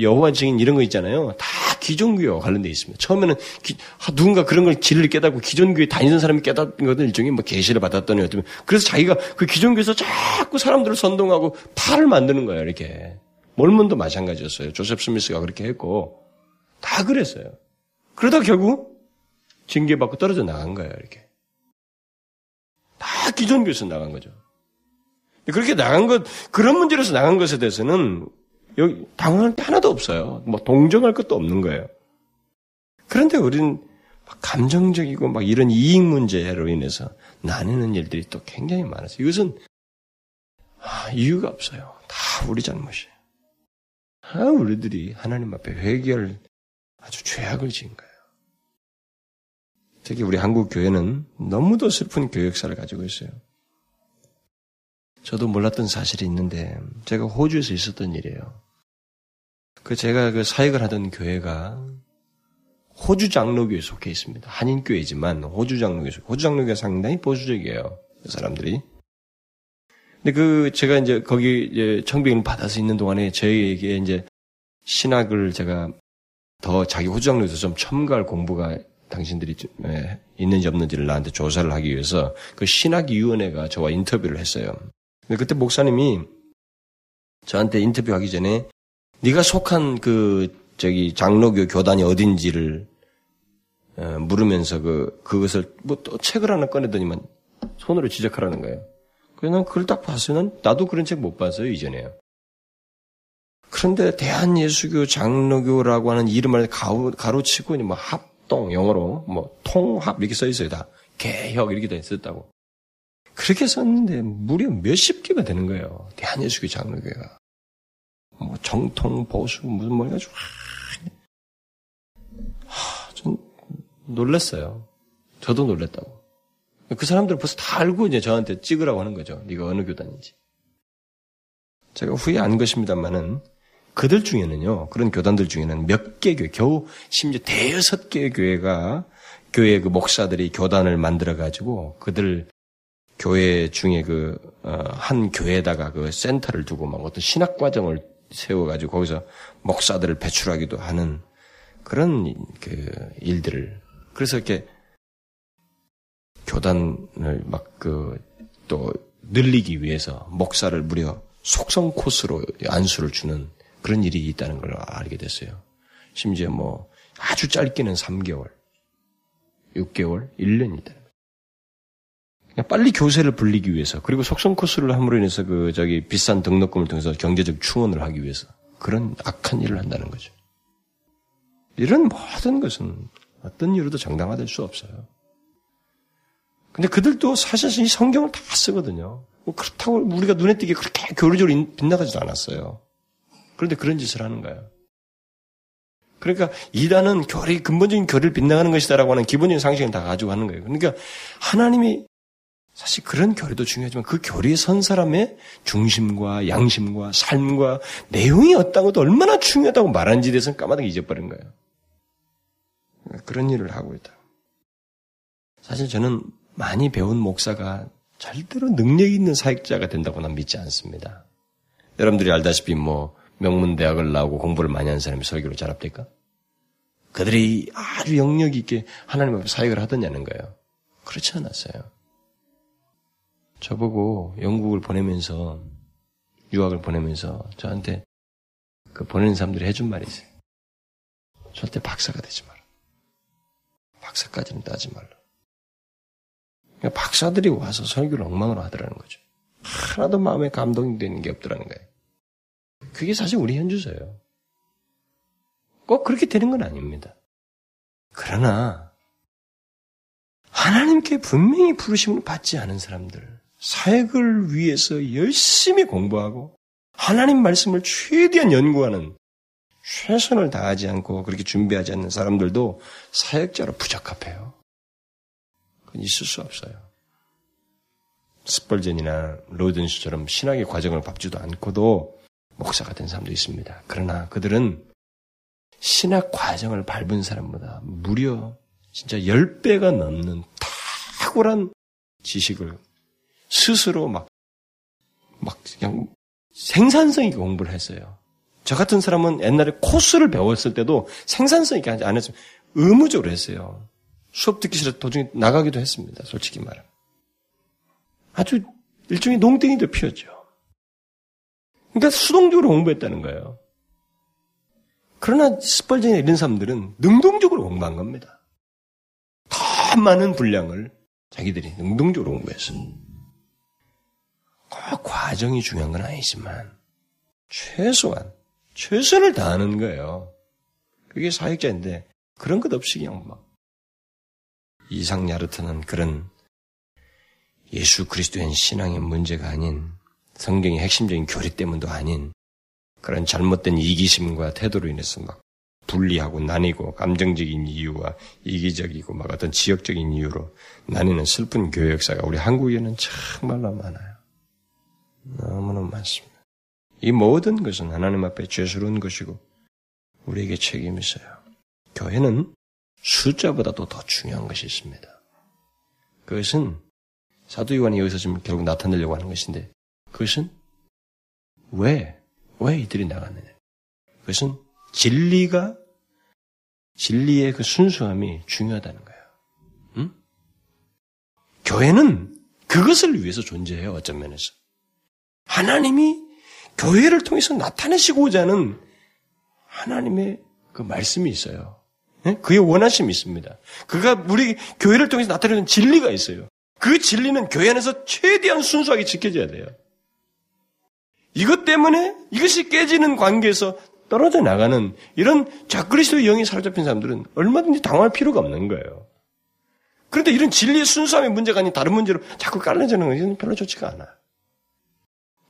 Speaker 1: 여호와 증인 이런 거 있잖아요. 다 기존교회와 관련돼 있습니다. 처음에는 기, 누군가 그런 걸 진리를 깨닫고 기존교회 다니는 사람이 깨닫는 것은 일종의 뭐 계시를 받았더니 어쩌면 그래서 자기가 그 기존교회에서 자꾸 사람들을 선동하고 팔을 만드는 거예요. 이렇게 몰몬도 마찬가지였어요. 조셉 스미스가 그렇게 했고 다 그랬어요. 그러다 결국 징계받고 떨어져 나간 거예요, 이렇게. 다 기존 교에서 나간 거죠. 그렇게 나간 것, 그런 문제로서 나간 것에 대해서는 여기 당황할 게 하나도 없어요. 뭐 동정할 것도 없는 거예요. 그런데 우리는 감정적이고 막 이런 이익 문제로 인해서 나뉘는 일들이 또 굉장히 많았어요. 이것은 아, 이유가 없어요. 다 우리 잘못이에요. 다 우리들이 하나님 앞에 회개할 아주 죄악을 지은 거예요. 특히 우리 한국 교회는 너무도 슬픈 교역사를 가지고 있어요. 저도 몰랐던 사실이 있는데 제가 호주에서 있었던 일이에요. 그 제가 그 사역을 하던 교회가 호주 장로교에 속해 있습니다. 한인 교회지만 호주 장로교에 속해 호주 장로교가 상당히 보수적이에요. 그 사람들이. 근데 그 제가 이제 거기 이제 청빙을 받아서 있는 동안에 저희에게 이제 신학을 제가 더 자기 호주 장로에서 좀 첨가할 공부가 당신들이 예, 있는지 없는지를 나한테 조사를 하기 위해서 그 신학위원회가 저와 인터뷰를 했어요. 근데 그때 목사님이 저한테 인터뷰하기 전에 네가 속한 그 저기 장로교 교단이 어딘지를 어, 물으면서 그 그것을 뭐 또 책을 하나 꺼내더니만 손으로 지적하라는 거예요. 그래서 난 그걸 딱 봤으면 나도 그런 책 못 봤어요 이전에요. 그런데 대한예수교 장로교라고 하는 이름을 가로, 가로치고 뭐 합동 영어로 뭐 통합 이렇게 써 있어요 다 개혁 이렇게 돼 있었다고. 그렇게 썼는데 무려 몇십 개가 되는 거예요. 대한예수교 장로교가. 뭐 정통 보수 무슨 뭐 해가지고 하, 좀 놀랐어요. 저도 놀랐다고. 그 사람들 벌써 다 알고 이제 저한테 찍으라고 하는 거죠. 네가 어느 교단인지. 제가 후에 안 것입니다만은 그들 중에는요, 그런 교단들 중에는 몇 개 교회, 겨우 심지어 대여섯 개의 교회가 교회 그 목사들이 교단을 만들어 가지고 그들 교회 중에 그한 어, 교회에다가 그 센터를 두고 막 어떤 신학 과정을 세워 가지고 거기서 목사들을 배출하기도 하는 그런 그 일들을 그래서 이렇게 교단을 막 그 또 늘리기 위해서 목사를 무려 속성 코스로 안수를 주는 그런 일이 있다는 걸 알게 됐어요. 심지어 뭐 아주 짧게는 3개월, 6개월, 1년이 있다는 거예요. 빨리 교세를 불리기 위해서 그리고 속성 코스를 함으로 인해서 그 저기 비싼 등록금을 통해서 경제적 충원을 하기 위해서 그런 악한 일을 한다는 거죠. 이런 모든 것은 어떤 이유로도 정당화될 수 없어요. 근데 그들도 사실 이 성경을 다 쓰거든요. 뭐 그렇다고 우리가 눈에 띄게 그렇게 교리적으로 빗나가지도 않았어요. 그런데 그런 짓을 하는 거예요. 그러니까 이단은 교리 근본적인 교리를 빗나가는 것이다라고 하는 기본적인 상식을 다 가지고 하는 거예요. 그러니까 하나님이 사실 그런 교리도 중요하지만 그 교리에 선 사람의 중심과 양심과 삶과 내용이 어떤 것도 얼마나 중요하다고 말하는지에 대해서는 까마득히 잊어버린 거예요. 그런 일을 하고 있다. 사실 저는 많이 배운 목사가 절대로 능력 있는 사역자가 된다고 는 믿지 않습니다. 여러분들이 알다시피 뭐 명문대학을 나오고 공부를 많이 한 사람이 설교를 잘합니까? 그들이 아주 영역 있게 하나님 앞에 사역을 하더냐는 거예요. 그렇지 않았어요. 저보고 영국을 보내면서 유학을 보내면서 저한테 그 보내는 사람들이 해준 말이 있어요. 절대 박사가 되지 마라. 박사까지는 따지 말라. 그러니까 박사들이 와서 설교를 엉망으로 하더라는 거죠. 하나도 마음에 감동이 되는 게 없더라는 거예요. 그게 사실 우리 현주소예요. 꼭 그렇게 되는 건 아닙니다. 그러나 하나님께 분명히 부르심을 받지 않은 사람들, 사역을 위해서 열심히 공부하고 하나님 말씀을 최대한 연구하는 최선을 다하지 않고 그렇게 준비하지 않는 사람들도 사역자로 부적합해요. 그건 있을 수 없어요. 스펄젠이나 로든스처럼 신학의 과정을 밟지도 않고도 목사가 된 사람도 있습니다. 그러나 그들은 신학 과정을 밟은 사람보다 무려 진짜 10배가 넘는 탁월한 지식을 스스로 막, 막 그냥 생산성 있게 공부를 했어요. 저 같은 사람은 옛날에 코스를 배웠을 때도 생산성 있게 안 했으면 의무적으로 했어요. 수업 듣기 싫어 도중에 나가기도 했습니다. 솔직히 말하면. 아주 일종의 농땡이도 피웠죠. 그러니까 수동적으로 공부했다는 거예요. 그러나 스펄전이나 이런 사람들은 능동적으로 공부한 겁니다. 더 많은 분량을 자기들이 능동적으로 공부했어요. 꼭 과정이 중요한 건 아니지만 최소한 최선을 다하는 거예요. 그게 사역자인데 그런 것 없이 그냥 막 이상 야르트는 그런 예수 그리스도인 신앙의 문제가 아닌 성경의 핵심적인 교리 때문도 아닌 그런 잘못된 이기심과 태도로 인해서 막 분리하고 나뉘고 감정적인 이유와 이기적이고 막 어떤 지역적인 이유로 나뉘는 슬픈 교회 역사가 우리 한국에는 정말로 많아요. 너무너무 많습니다. 이 모든 것은 하나님 앞에 죄스러운 것이고 우리에게 책임이 있어요. 교회는 숫자보다도 더 중요한 것이 있습니다. 그것은 사도 요한이 여기서 지금 결국 나타내려고 하는 것인데 그것은 왜, 왜 이들이 나갔느냐. 그것은 진리가, 진리의 그 순수함이 중요하다는 거예요. 응? 교회는 그것을 위해서 존재해요, 어떤 면에서. 하나님이 교회를 통해서 나타내시고자 하는 하나님의 그 말씀이 있어요. 네? 그의 원하심이 있습니다. 그가 우리 교회를 통해서 나타내는 진리가 있어요. 그 진리는 교회 안에서 최대한 순수하게 지켜져야 돼요. 이것 때문에 이것이 깨지는 관계에서 떨어져 나가는 이런 자그리스도의 영이 사로잡힌 사람들은 얼마든지 당할 필요가 없는 거예요. 그런데 이런 진리의 순수함의 문제가 아닌 다른 문제로 자꾸 깔려지는 것은 별로 좋지가 않아.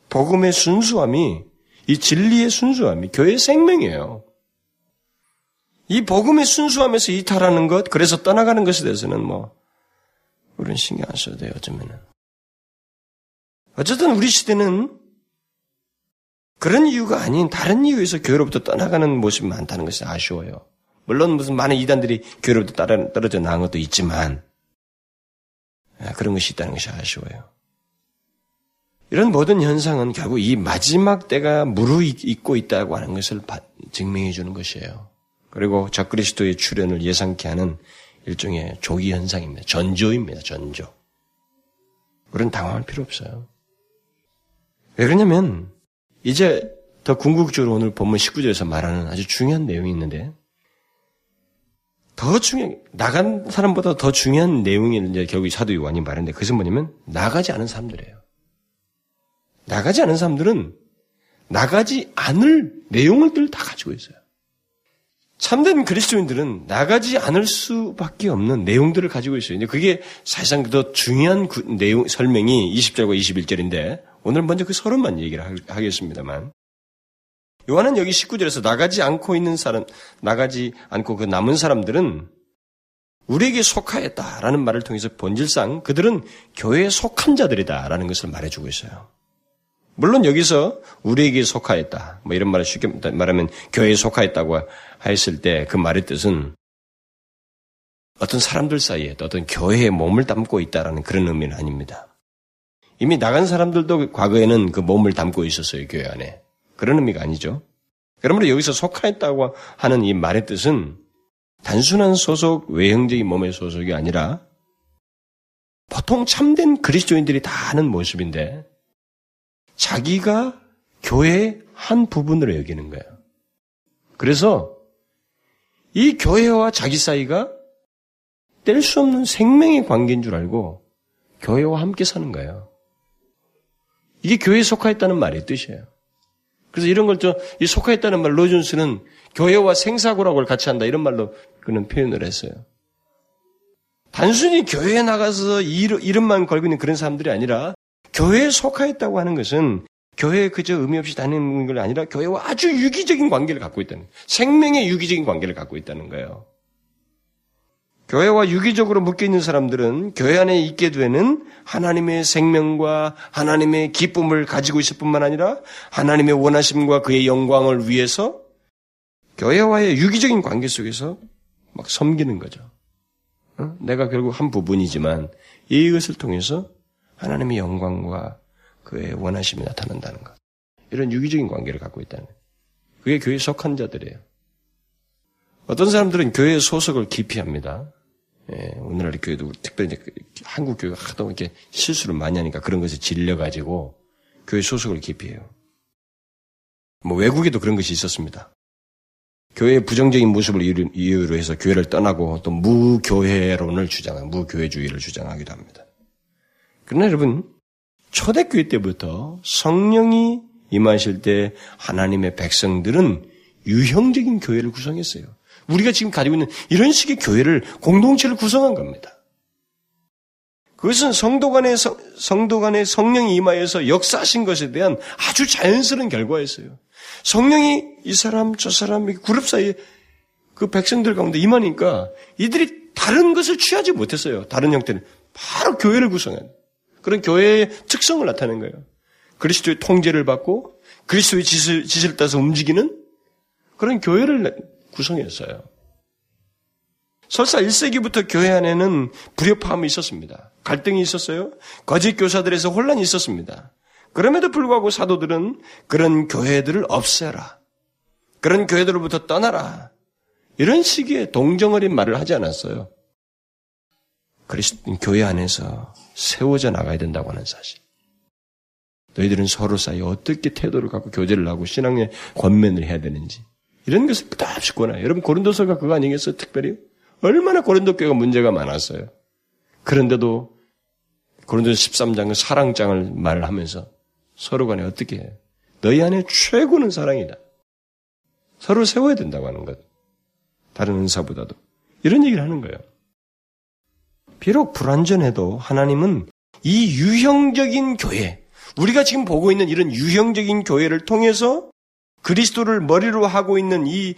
Speaker 1: 복음의 순수함이 이 진리의 순수함이 교회의 생명이에요. 이 복음의 순수함에서 이탈하는 것, 그래서 떠나가는 것에 대해서는 뭐 우리는 신경 안 써도 돼요, 어쩌면은. 어쨌든 우리 시대는 그런 이유가 아닌 다른 이유에서 교회로부터 떠나가는 모습이 많다는 것이 아쉬워요. 물론 무슨 많은 이단들이 교회로부터 떨어져 나간 것도 있지만 아, 그런 것이 있다는 것이 아쉬워요. 이런 모든 현상은 결국 이 마지막 때가 무르익고 있다고 하는 것을 증명해 주는 것이에요. 그리고 적그리스도의 출현을 예상케 하는 일종의 조기 현상입니다. 전조입니다. 전조. 우리는 당황할 필요 없어요. 왜 그러냐면 이제 더 궁극적으로 오늘 본문 19절에서 말하는 아주 중요한 내용이 있는데 더 중요한 나간 사람보다 더 중요한 내용이 이제 결국 사도 요한이 말하는데 그것은 뭐냐면 나가지 않은 사람들이에요. 나가지 않은 사람들은 나가지 않을 내용을 다 가지고 있어요. 참된 그리스도인들은 나가지 않을 수밖에 없는 내용들을 가지고 있어요. 그게 사실상 더 중요한 내용, 설명이 20절과 21절인데, 오늘 먼저 그 서론만 얘기를 하겠습니다만. 요한은 여기 19절에서 나가지 않고 있는 사람, 나가지 않고 그 남은 사람들은 우리에게 속하였다라는 말을 통해서 본질상 그들은 교회에 속한 자들이다라는 것을 말해주고 있어요. 물론 여기서 우리에게 속하였다. 뭐 이런 말을 쉽게 말하면 교회에 속하였다고 했을 때 그 말의 뜻은 어떤 사람들 사이에 어떤 교회에 몸을 담고 있다라는 그런 의미는 아닙니다. 이미 나간 사람들도 과거에는 그 몸을 담고 있었어요, 교회 안에. 그런 의미가 아니죠. 그러므로 여기서 속하였다고 하는 이 말의 뜻은 단순한 소속, 외형적인 몸의 소속이 아니라 보통 참된 그리스도인들이 다 하는 모습인데 자기가 교회의 한 부분으로 여기는 거예요. 그래서 이 교회와 자기 사이가 뗄 수 없는 생명의 관계인 줄 알고 교회와 함께 사는 거예요. 이게 교회에 속하였다는 말의 뜻이에요. 그래서 이런 걸 저, 이 속하였다는 말, 로준스는 교회와 생사고락을 같이 한다, 이런 말로 그는 표현을 했어요. 단순히 교회에 나가서 이름만 걸고 있는 그런 사람들이 아니라 교회에 속하였다고 하는 것은 교회에 그저 의미 없이 다니는 건 아니라 교회와 아주 유기적인 관계를 갖고 있다는 생명의 유기적인 관계를 갖고 있다는 거예요. 교회와 유기적으로 묶여 있는 사람들은 교회 안에 있게 되는 하나님의 생명과 하나님의 기쁨을 가지고 있을 뿐만 아니라 하나님의 원하심과 그의 영광을 위해서 교회와의 유기적인 관계 속에서 막 섬기는 거죠. 어? 내가 결국 한 부분이지만 이것을 통해서 하나님의 영광과 그의 원하심이 나타난다는 것. 이런 유기적인 관계를 갖고 있다는 것. 그게 교회에 속한 자들이에요. 어떤 사람들은 교회 소속을 기피합니다. 예, 오늘날 교회도 특별히 한국 교회가 하도 이렇게 실수를 많이 하니까 그런 것에 질려가지고 교회 소속을 기피해요. 뭐 외국에도 그런 것이 있었습니다. 교회의 부정적인 모습을 이유로 해서 교회를 떠나고 또 무교회론을 주장하고 무교회주의를 주장하기도 합니다. 그러나 여러분 초대교회 때부터 성령이 임하실 때 하나님의 백성들은 유형적인 교회를 구성했어요. 우리가 지금 가지고 있는 이런 식의 교회를 공동체를 구성한 겁니다. 그것은 성도 간의 성도 간의 성령이 임하여서 역사하신 것에 대한 아주 자연스러운 결과였어요. 성령이 이 사람 저 사람 그룹 사이에 그 백성들 가운데 임하니까 이들이 다른 것을 취하지 못했어요. 다른 형태는 바로 교회를 구성한 그런 교회의 특성을 나타낸 거예요. 그리스도의 통제를 받고 그리스도의 지시를, 지시를 따서 움직이는 그런 교회를 구성했어요. 설사 1세기부터 교회 안에는 불협화음이 있었습니다. 갈등이 있었어요. 거짓 교사들에서 혼란이 있었습니다. 그럼에도 불구하고 사도들은 그런 교회들을 없애라. 그런 교회들로부터 떠나라. 이런 식의 동정어린 말을 하지 않았어요. 그리스도 교회 안에서 세워져 나가야 된다고 하는 사실. 너희들은 서로 사이 어떻게 태도를 갖고 교제를 하고 신앙의 권면을 해야 되는지 이런 것을 끝없이 권해요. 여러분 고린도서가 그거 아니겠어요? 특별히 얼마나 고린도 교회가 문제가 많았어요. 그런데도 고린도서 13장은 사랑장을 말하면서 서로 간에 어떻게 해? 너희 안에 최고는 사랑이다. 서로 세워야 된다고 하는 것. 다른 은사보다도. 이런 얘기를 하는 거예요. 비록 불완전해도 하나님은 이 유형적인 교회, 우리가 지금 보고 있는 이런 유형적인 교회를 통해서 그리스도를 머리로 하고 있는 이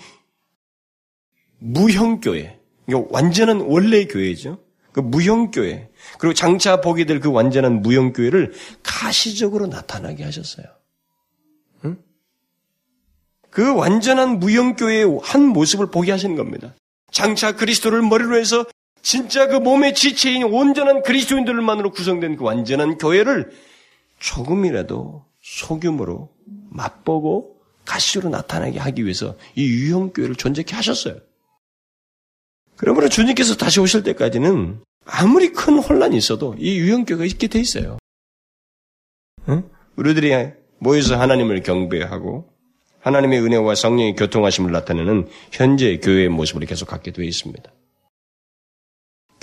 Speaker 1: 무형교회, 완전한 원래의 교회죠. 그 무형교회, 그리고 장차 보게 될 그 완전한 무형교회를 가시적으로 나타나게 하셨어요. 응? 그 완전한 무형교회의 한 모습을 보게 하시는 겁니다. 장차 그리스도를 머리로 해서 진짜 그 몸의 지체인 온전한 그리스도인들만으로 구성된 그 완전한 교회를 조금이라도 소규모로 맛보고 가시로 나타나게 하기 위해서 이 유형교회를 존재케 하셨어요. 그러므로 주님께서 다시 오실 때까지는 아무리 큰 혼란이 있어도 이 유형교회가 있게 돼 있어요. 응? 우리들이 모여서 하나님을 경배하고 하나님의 은혜와 성령의 교통하심을 나타내는 현재 교회의 모습을 계속 갖게 되어 있습니다.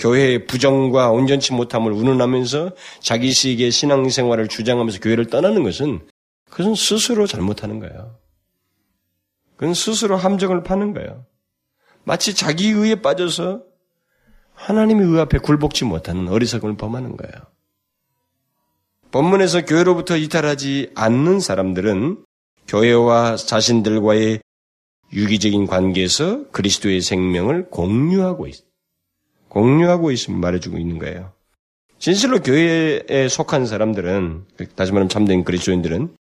Speaker 1: 교회의 부정과 온전치 못함을 운운하면서 자기식의 신앙생활을 주장하면서 교회를 떠나는 것은 그것은 스스로 잘못하는 거예요. 그건 스스로 함정을 파는 거예요. 마치 자기 의에 빠져서 하나님의 의 앞에 굴복지 못하는 어리석음을 범하는 거예요. 본문에서 교회로부터 이탈하지 않는 사람들은 교회와 자신들과의 유기적인 관계에서 그리스도의 생명을 공유하고 있, 공유하고 있음을 말해주고 있는 거예요. 진실로 교회에 속한 사람들은, 다시 말하면 참된 그리스도인들은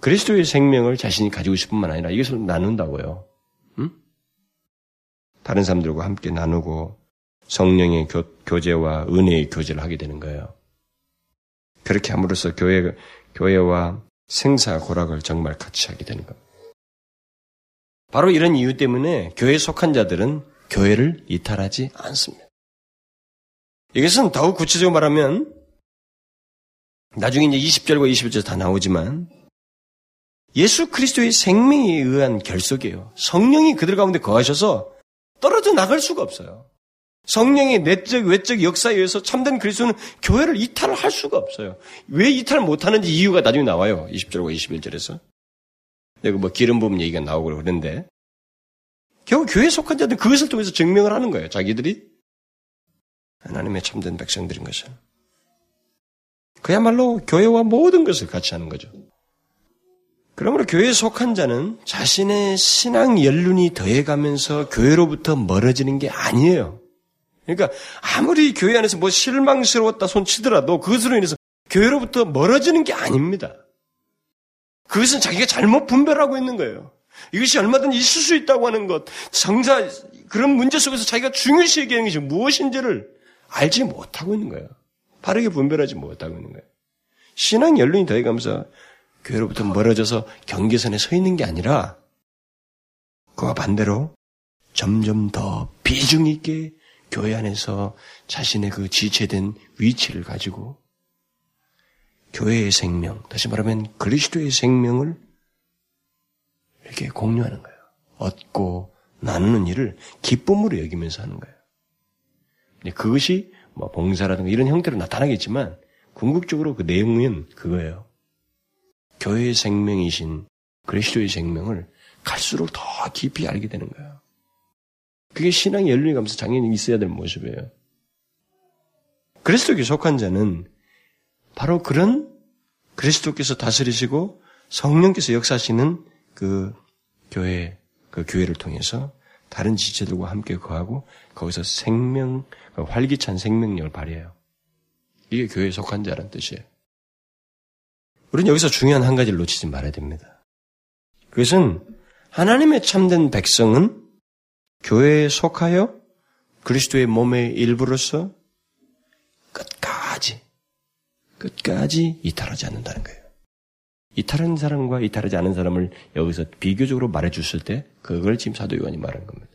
Speaker 1: 그리스도의 생명을 자신이 가지고 싶은 만 아니라 이것을 나눈다고요. 응? 다른 사람들과 함께 나누고 성령의 교, 교제와 은혜의 교제를 하게 되는 거예요. 그렇게 함으로써 교회, 교회와 생사 고락을 정말 같이 하게 되는 겁니다. 바로 이런 이유 때문에 교회에 속한 자들은 교회를 이탈하지 않습니다. 이것은 더욱 구체적으로 말하면 나중에 이제 20절과 21절 다 나오지만 예수 그리스도의 생명에 의한 결속이에요. 성령이 그들 가운데 거하셔서 떨어져 나갈 수가 없어요. 성령의 내적, 외적 역사에 의해서 참된 그리스도는 교회를 이탈을 할 수가 없어요. 왜 이탈을 못하는지 이유가 나중에 나와요. 20절과 21절에서. 여기 뭐 기름 부분 얘기가 나오고 그러는데 결국 교회에 속한 자들 그것을 통해서 증명을 하는 거예요. 자기들이 하나님의 참된 백성들인 것을. 그야말로 교회와 모든 것을 같이 하는 거죠. 그러므로 교회에 속한 자는 자신의 신앙 연륜이 더해가면서 교회로부터 멀어지는 게 아니에요. 그러니까 아무리 교회 안에서 뭐 실망스러웠다 손치더라도 그것으로 인해서 교회로부터 멀어지는 게 아닙니다. 그것은 자기가 잘못 분별하고 있는 거예요. 이것이 얼마든지 있을 수 있다고 하는 것, 정사, 그런 문제 속에서 자기가 중요시 여기는 것이 무엇인지를 알지 못하고 있는 거예요. 바르게 분별하지 못하고 있는 거예요. 신앙 연륜이 더해가면서 교회로부터 멀어져서 경계선에 서 있는 게 아니라 그와 반대로 점점 더 비중 있게 교회 안에서 자신의 그 지체된 위치를 가지고 교회의 생명, 다시 말하면 그리스도의 생명을 이렇게 공유하는 거예요. 얻고 나누는 일을 기쁨으로 여기면서 하는 거예요. 그것이 뭐 봉사라든가 이런 형태로 나타나겠지만 궁극적으로 그 내용은 그거예요. 교회의 생명이신 그리스도의 생명을 갈수록 더 깊이 알게 되는 거예요. 그게 신앙의 열린이 가면서 당연히 있어야 될 모습이에요. 그리스도께 속한 자는 바로 그런 그리스도께서 다스리시고 성령께서 역사하시는 그 교회, 그 교회를 통해서 다른 지체들과 함께 거하고 거기서 생명, 그 활기찬 생명력을 발휘해요. 이게 교회에 속한 자라는 뜻이에요. 우리는 여기서 중요한 한 가지를 놓치지 말아야 됩니다. 그것은 하나님의 참된 백성은 교회에 속하여 그리스도의 몸의 일부로서 끝까지, 끝까지 이탈하지 않는다는 거예요. 이탈한 사람과 이탈하지 않은 사람을 여기서 비교적으로 말해줬을 때 그걸 지금 사도 요한이 말한 겁니다.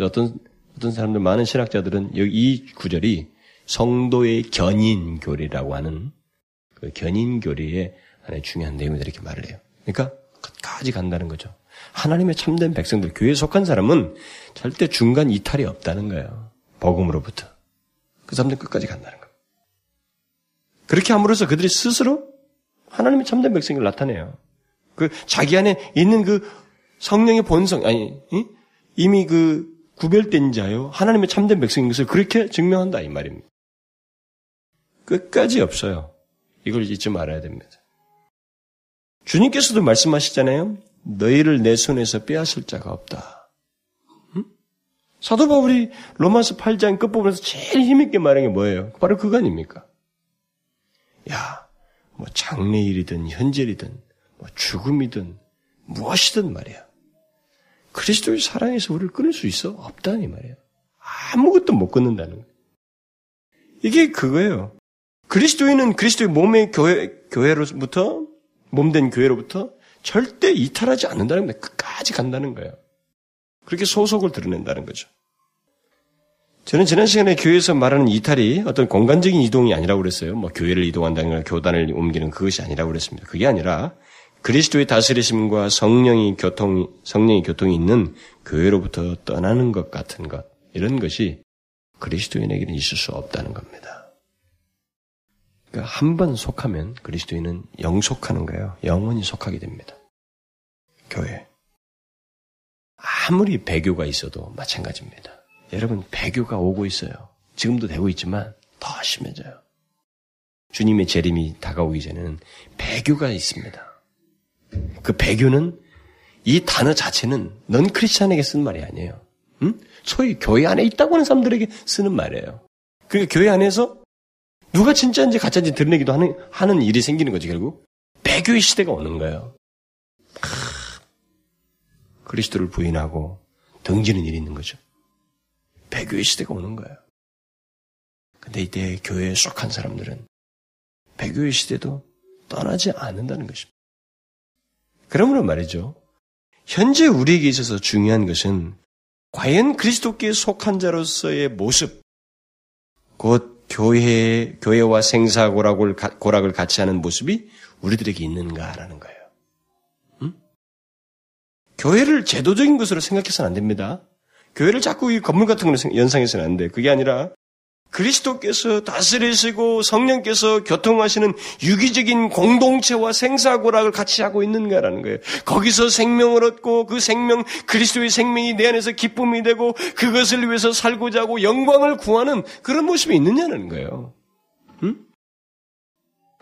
Speaker 1: 어떤 어떤 사람들 많은 신학자들은 이 구절이 성도의 견인교리라고 하는 그 견인교리의 하나의 중요한 내용이다 이렇게 말을 해요. 그러니까 끝까지 간다는 거죠. 하나님의 참된 백성들, 교회에 속한 사람은 절대 중간 이탈이 없다는 거예요. 복음으로부터. 그 사람들 끝까지 간다는 거예요. 그렇게 함으로써 그들이 스스로 하나님의 참된 백성을 나타내요. 그 자기 안에 있는 그 성령의 본성, 아니, 이미 그 구별된 자요. 하나님의 참된 백성인 것을 그렇게 증명한다, 이 말입니다. 끝까지 없어요. 이걸 잊지 말아야 됩니다. 주님께서도 말씀하시잖아요. 너희를 내 손에서 빼앗을 자가 없다. 응? 사도 바울이 로마서 8장 끝부분에서 제일 힘있게 말한 게 뭐예요? 바로 그거 아닙니까? 야, 뭐 장래일이든 현재일이든 뭐 죽음이든 무엇이든 말이야. 그리스도의 사랑에서 우리를 끊을 수 있어? 없다니 말이야. 아무것도 못 끊는다는 거예요. 이게 그거예요. 그리스도인은 그리스도의 몸의 교회, 교회로부터, 몸된 교회로부터 절대 이탈하지 않는다는 겁니다. 끝까지 간다는 거예요. 그렇게 소속을 드러낸다는 거죠. 저는 지난 시간에 교회에서 말하는 이탈이 어떤 공간적인 이동이 아니라고 그랬어요. 뭐 교회를 이동한다거나 교단을 옮기는 그것이 아니라고 그랬습니다. 그게 아니라 그리스도의 다스리심과 성령이 교통, 성령의 교통이 있는 교회로부터 떠나는 것 같은 것, 이런 것이 그리스도인에게는 있을 수 없다는 겁니다. 그러니까 한 번 속하면 그리스도인은 영속하는 거예요. 영원히 속하게 됩니다. 교회. 아무리 배교가 있어도 마찬가지입니다. 여러분, 배교가 오고 있어요. 지금도 되고 있지만 더 심해져요. 주님의 재림이 다가오기 전에는 배교가 있습니다. 그 배교는 이 단어 자체는 넌 크리스찬에게 쓴 말이 아니에요. 응? 소위 교회 안에 있다고 하는 사람들에게 쓰는 말이에요. 그러니까 교회 안에서 누가 진짜인지 가짜인지 드러내기도 하는, 하는 일이 생기는 거지, 결국. 배교의 시대가 오는 거예요. 크, 그리스도를 부인하고 덩지는 일이 있는 거죠. 배교의 시대가 오는 거예요. 근데 이때 교회에 속한 사람들은 배교의 시대도 떠나지 않는다는 것입니다. 그러므로 말이죠. 현재 우리에게 있어서 중요한 것은 과연 그리스도께 속한 자로서의 모습, 곧 교회, 교회와 생사 고락을, 고락을 같이 하는 모습이 우리들에게 있는가라는 거예요. 음? 교회를 제도적인 것으로 생각해서는 안 됩니다. 교회를 자꾸 이 건물 같은 걸로 연상해서는 안 돼. 그게 아니라 그리스도께서 다스리시고 성령께서 교통하시는 유기적인 공동체와 생사고락을 같이 하고 있는가라는 거예요. 거기서 생명을 얻고 그 생명, 그리스도의 생명이 내 안에서 기쁨이 되고 그것을 위해서 살고자 하고 영광을 구하는 그런 모습이 있느냐는 거예요. 응?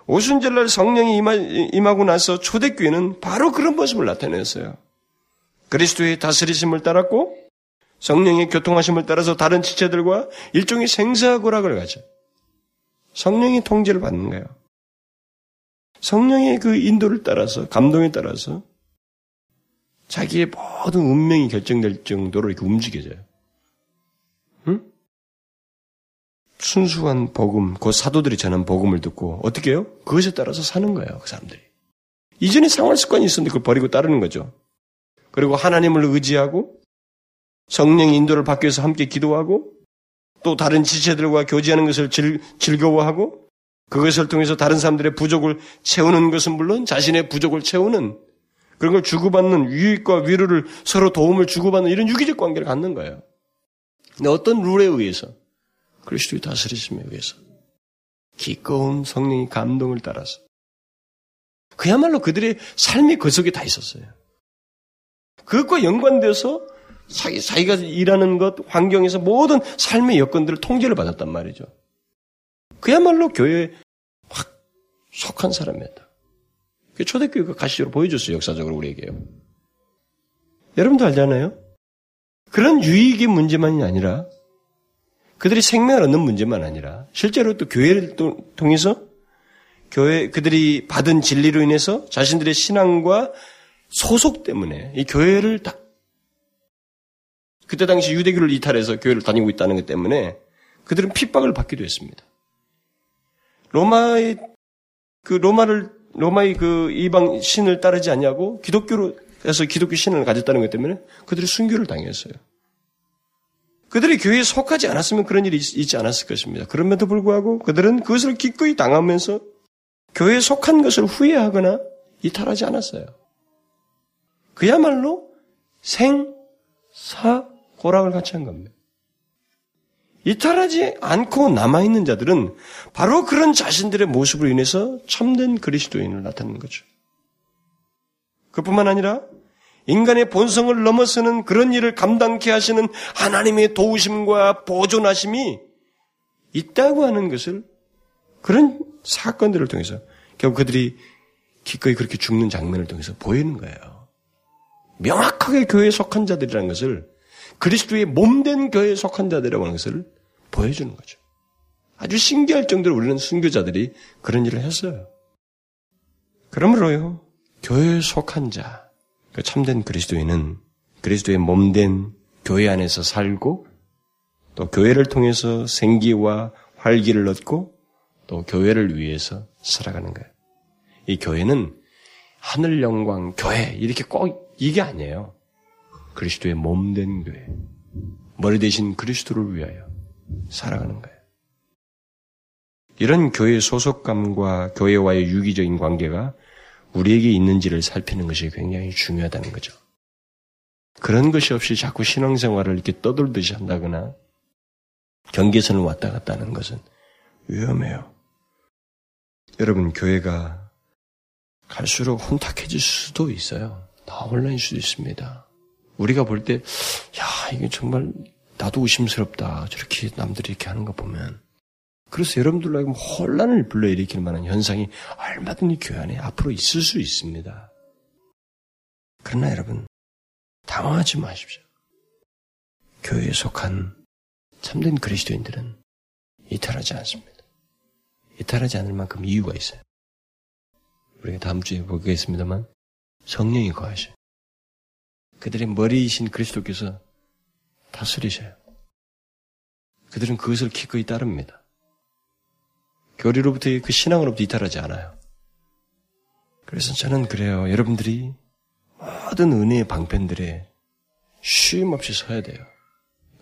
Speaker 1: 오순절날 성령이 임하, 임하고 나서 초대교회는 바로 그런 모습을 나타냈어요. 그리스도의 다스리심을 따랐고 성령의 교통하심을 따라서 다른 지체들과 일종의 생사고락을 가져. 성령의 통제를 받는 거예요. 성령의 그 인도를 따라서, 감동에 따라서 자기의 모든 운명이 결정될 정도로 이렇게 움직여져요. 응? 순수한 복음, 그 사도들이 전한 복음을 듣고 어떻게 해요? 그것에 따라서 사는 거예요, 그 사람들이. 이전에 생활 습관이 있었는데 그걸 버리고 따르는 거죠. 그리고 하나님을 의지하고 성령 인도를 받기 위해서 함께 기도하고 또 다른 지체들과 교제하는 것을 즐, 즐거워하고 그것을 통해서 다른 사람들의 부족을 채우는 것은 물론 자신의 부족을 채우는 그런 걸 주고받는 유익과 위로를 서로 도움을 주고받는 이런 유기적 관계를 갖는 거예요. 근데 어떤 룰에 의해서 그리스도의 다스리심에 의해서 기꺼운 성령의 감동을 따라서 그야말로 그들의 삶이 그 속에 다 있었어요. 그것과 연관돼서 자기, 자기가 일하는 것, 환경에서 모든 삶의 여건들을 통제를 받았단 말이죠. 그야말로 교회에 확 속한 사람이었다. 초대교회가 가시적으로 보여줬어요, 역사적으로 우리에게요. 여러분도 알잖아요? 그런 유익의 문제만이 아니라 그들이 생명을 얻는 문제만 아니라 실제로 또 교회를 통해서 교회 그들이 받은 진리로 인해서 자신들의 신앙과 소속 때문에 이 교회를 딱 그때 당시 유대교를 이탈해서 교회를 다니고 있다는 것 때문에 그들은 핍박을 받기도 했습니다. 로마의 그 로마를 로마의 그 이방 신을 따르지 않냐고 기독교로 해서 기독교 신을 가졌다는 것 때문에 그들이 순교를 당했어요. 그들이 교회에 속하지 않았으면 그런 일이 있지 않았을 것입니다. 그럼에도 불구하고 그들은 그것을 기꺼이 당하면서 교회에 속한 것을 후회하거나 이탈하지 않았어요. 그야말로 생, 사, 고락을 같이 한 겁니다. 이탈하지 않고 남아있는 자들은 바로 그런 자신들의 모습으로 인해서 참된 그리스도인을 나타내는 거죠. 그뿐만 아니라 인간의 본성을 넘어서는 그런 일을 감당케 하시는 하나님의 도우심과 보존하심이 있다고 하는 것을 그런 사건들을 통해서 결국 그들이 기꺼이 그렇게 죽는 장면을 통해서 보이는 거예요. 명확하게 교회에 속한 자들이라는 것을 그리스도의 몸된 교회에 속한 자들이라고 하는 것을 보여주는 거죠. 아주 신기할 정도로 우리는 순교자들이 그런 일을 했어요. 그러므로요, 교회에 속한 자, 그 참된 그리스도인은 그리스도의 몸된 교회 안에서 살고 또 교회를 통해서 생기와 활기를 얻고 또 교회를 위해서 살아가는 거예요. 이 교회는 하늘 영광 교회 이렇게 꼭 이게 아니에요. 그리스도의 몸 된 교회. 머리 대신 그리스도를 위하여 살아가는 거예요. 이런 교회 소속감과 교회와의 유기적인 관계가 우리에게 있는지를 살피는 것이 굉장히 중요하다는 거죠. 그런 것이 없이 자꾸 신앙생활을 이렇게 떠돌듯이 한다거나 경계선을 왔다 갔다 하는 것은 위험해요. 여러분, 교회가 갈수록 혼탁해질 수도 있어요. 다 혼란일 수도 있습니다. 우리가 볼 때, 야, 이게 정말 나도 의심스럽다. 저렇게 남들이 이렇게 하는 거 보면. 그래서 여러분들로 하여금 혼란을 불러일으킬 만한 현상이 얼마든지 교회 안에 앞으로 있을 수 있습니다. 그러나 여러분, 당황하지 마십시오. 교회에 속한 참된 그리스도인들은 이탈하지 않습니다. 이탈하지 않을 만큼 이유가 있어요. 우리가 다음 주에 보겠습니다만 성령이 거하셔요. 그들의 머리이신 그리스도께서 다스리셔요. 그들은 그것을 기꺼이 따릅니다. 교리로부터 그 신앙으로부터 이탈하지 않아요. 그래서 저는 그래요. 여러분들이 모든 은혜의 방편들에 쉼 없이 서야 돼요.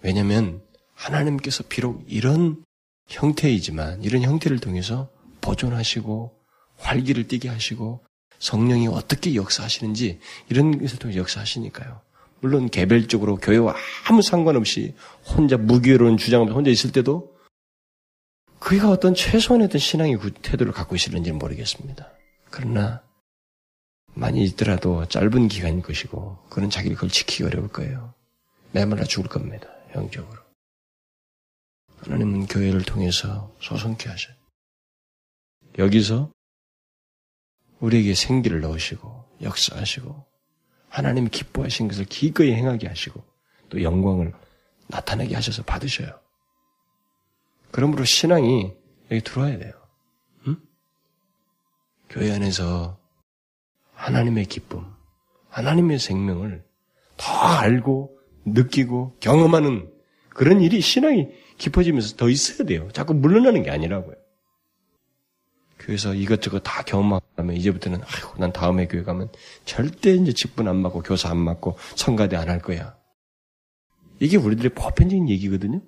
Speaker 1: 왜냐하면 하나님께서 비록 이런 형태이지만 이런 형태를 통해서 보존하시고 활기를 띠게 하시고 성령이 어떻게 역사하시는지 이런 것을 통해 역사하시니까요. 물론 개별적으로 교회와 아무 상관없이 혼자 무교로운 주장하면서 혼자 있을 때도 그가 어떤 최소한의 어떤 신앙의 태도를 갖고 있을는지는 모르겠습니다. 그러나 많이 있더라도 짧은 기간일 것이고 그는 자기를 그걸 지키기 어려울 거예요. 매말라 죽을 겁니다. 영적으로. 하나님은 교회를 통해서 소송케 하셔요. 여기서 우리에게 생기를 넣으시고 역사하시고 하나님이 기뻐하신 것을 기꺼이 행하게 하시고 또 영광을 나타내게 하셔서 받으셔요. 그러므로 신앙이 여기 들어와야 돼요. 응? 교회 안에서 하나님의 기쁨, 하나님의 생명을 더 알고 느끼고 경험하는 그런 일이 신앙이 깊어지면서 더 있어야 돼요. 자꾸 물러나는 게 아니라고요. 교회에서 이것저것 다 경험하면 이제부터는 아이고 난 다음에 교회 가면 절대 이제 직분 안 맞고 교사 안 맞고 성가대 안 할 거야. 이게 우리들의 보편적인 얘기거든요.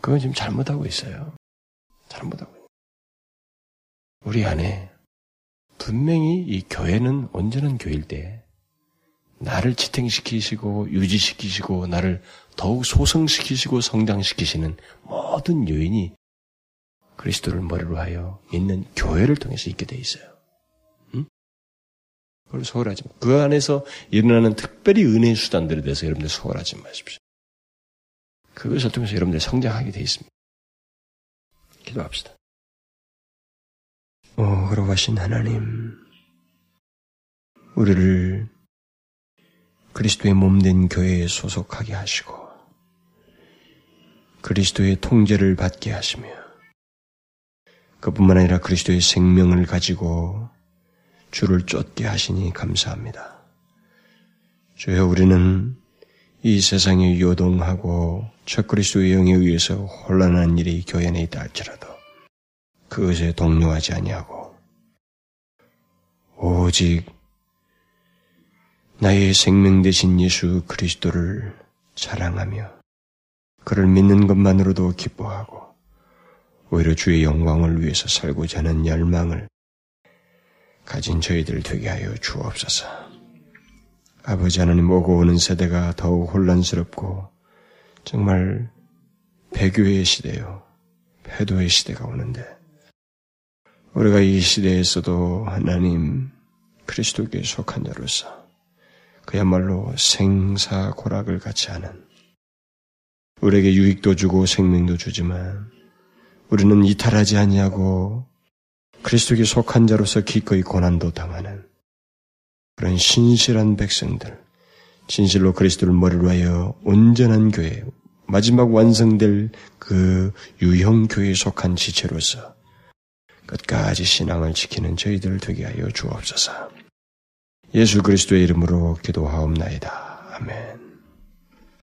Speaker 1: 그건 지금 잘못하고 있어요. 잘못하고. 우리 안에 분명히 이 교회는 온전한 교회일 때 나를 지탱시키시고 유지시키시고 나를 더욱 소성시키시고 성장시키시는 모든 요인이 그리스도를 머리로 하여 있는 교회를 통해서 있게 돼 있어요. 응? 그걸 소홀하지 마. 그 안에서 일어나는 특별히 은혜의 수단들에 대해서 여러분들 소홀하지 마십시오. 그것을 통해서 여러분들 성장하게 돼 있습니다. 기도합시다. 오, 그러하신 하나님, 우리를 그리스도의 몸된 교회에 소속하게 하시고, 그리스도의 통제를 받게 하시며, 그뿐만 아니라 그리스도의 생명을 가지고 주를 쫓게 하시니 감사합니다. 주여 우리는 이 세상에 요동하고 첫 그리스도의 영에 의해서 혼란한 일이 교회 안에 있다 할지라도 그것에 동요하지 아니하고 오직 나의 생명 되신 예수 그리스도를 자랑하며 그를 믿는 것만으로도 기뻐하고 오히려 주의 영광을 위해서 살고자 하는 열망을 가진 저희들 되게 하여 주옵소서. 아버지 하나님 오고 오는 세대가 더욱 혼란스럽고 정말 배교의 시대요. 패도의 시대가 오는데 우리가 이 시대에서도 하나님 그리스도께 속한 자로서 그야말로 생사고락을 같이 하는 우리에게 유익도 주고 생명도 주지만 우리는 이탈하지 아니하고 그리스도께 속한 자로서 기꺼이 고난도 당하는 그런 신실한 백성들, 진실로 그리스도를 머리로 하여 온전한 교회, 마지막 완성될 그 유형 교회에 속한 지체로서 끝까지 신앙을 지키는 저희들 되게 하여 주옵소서. 예수 그리스도의 이름으로 기도하옵나이다. 아멘.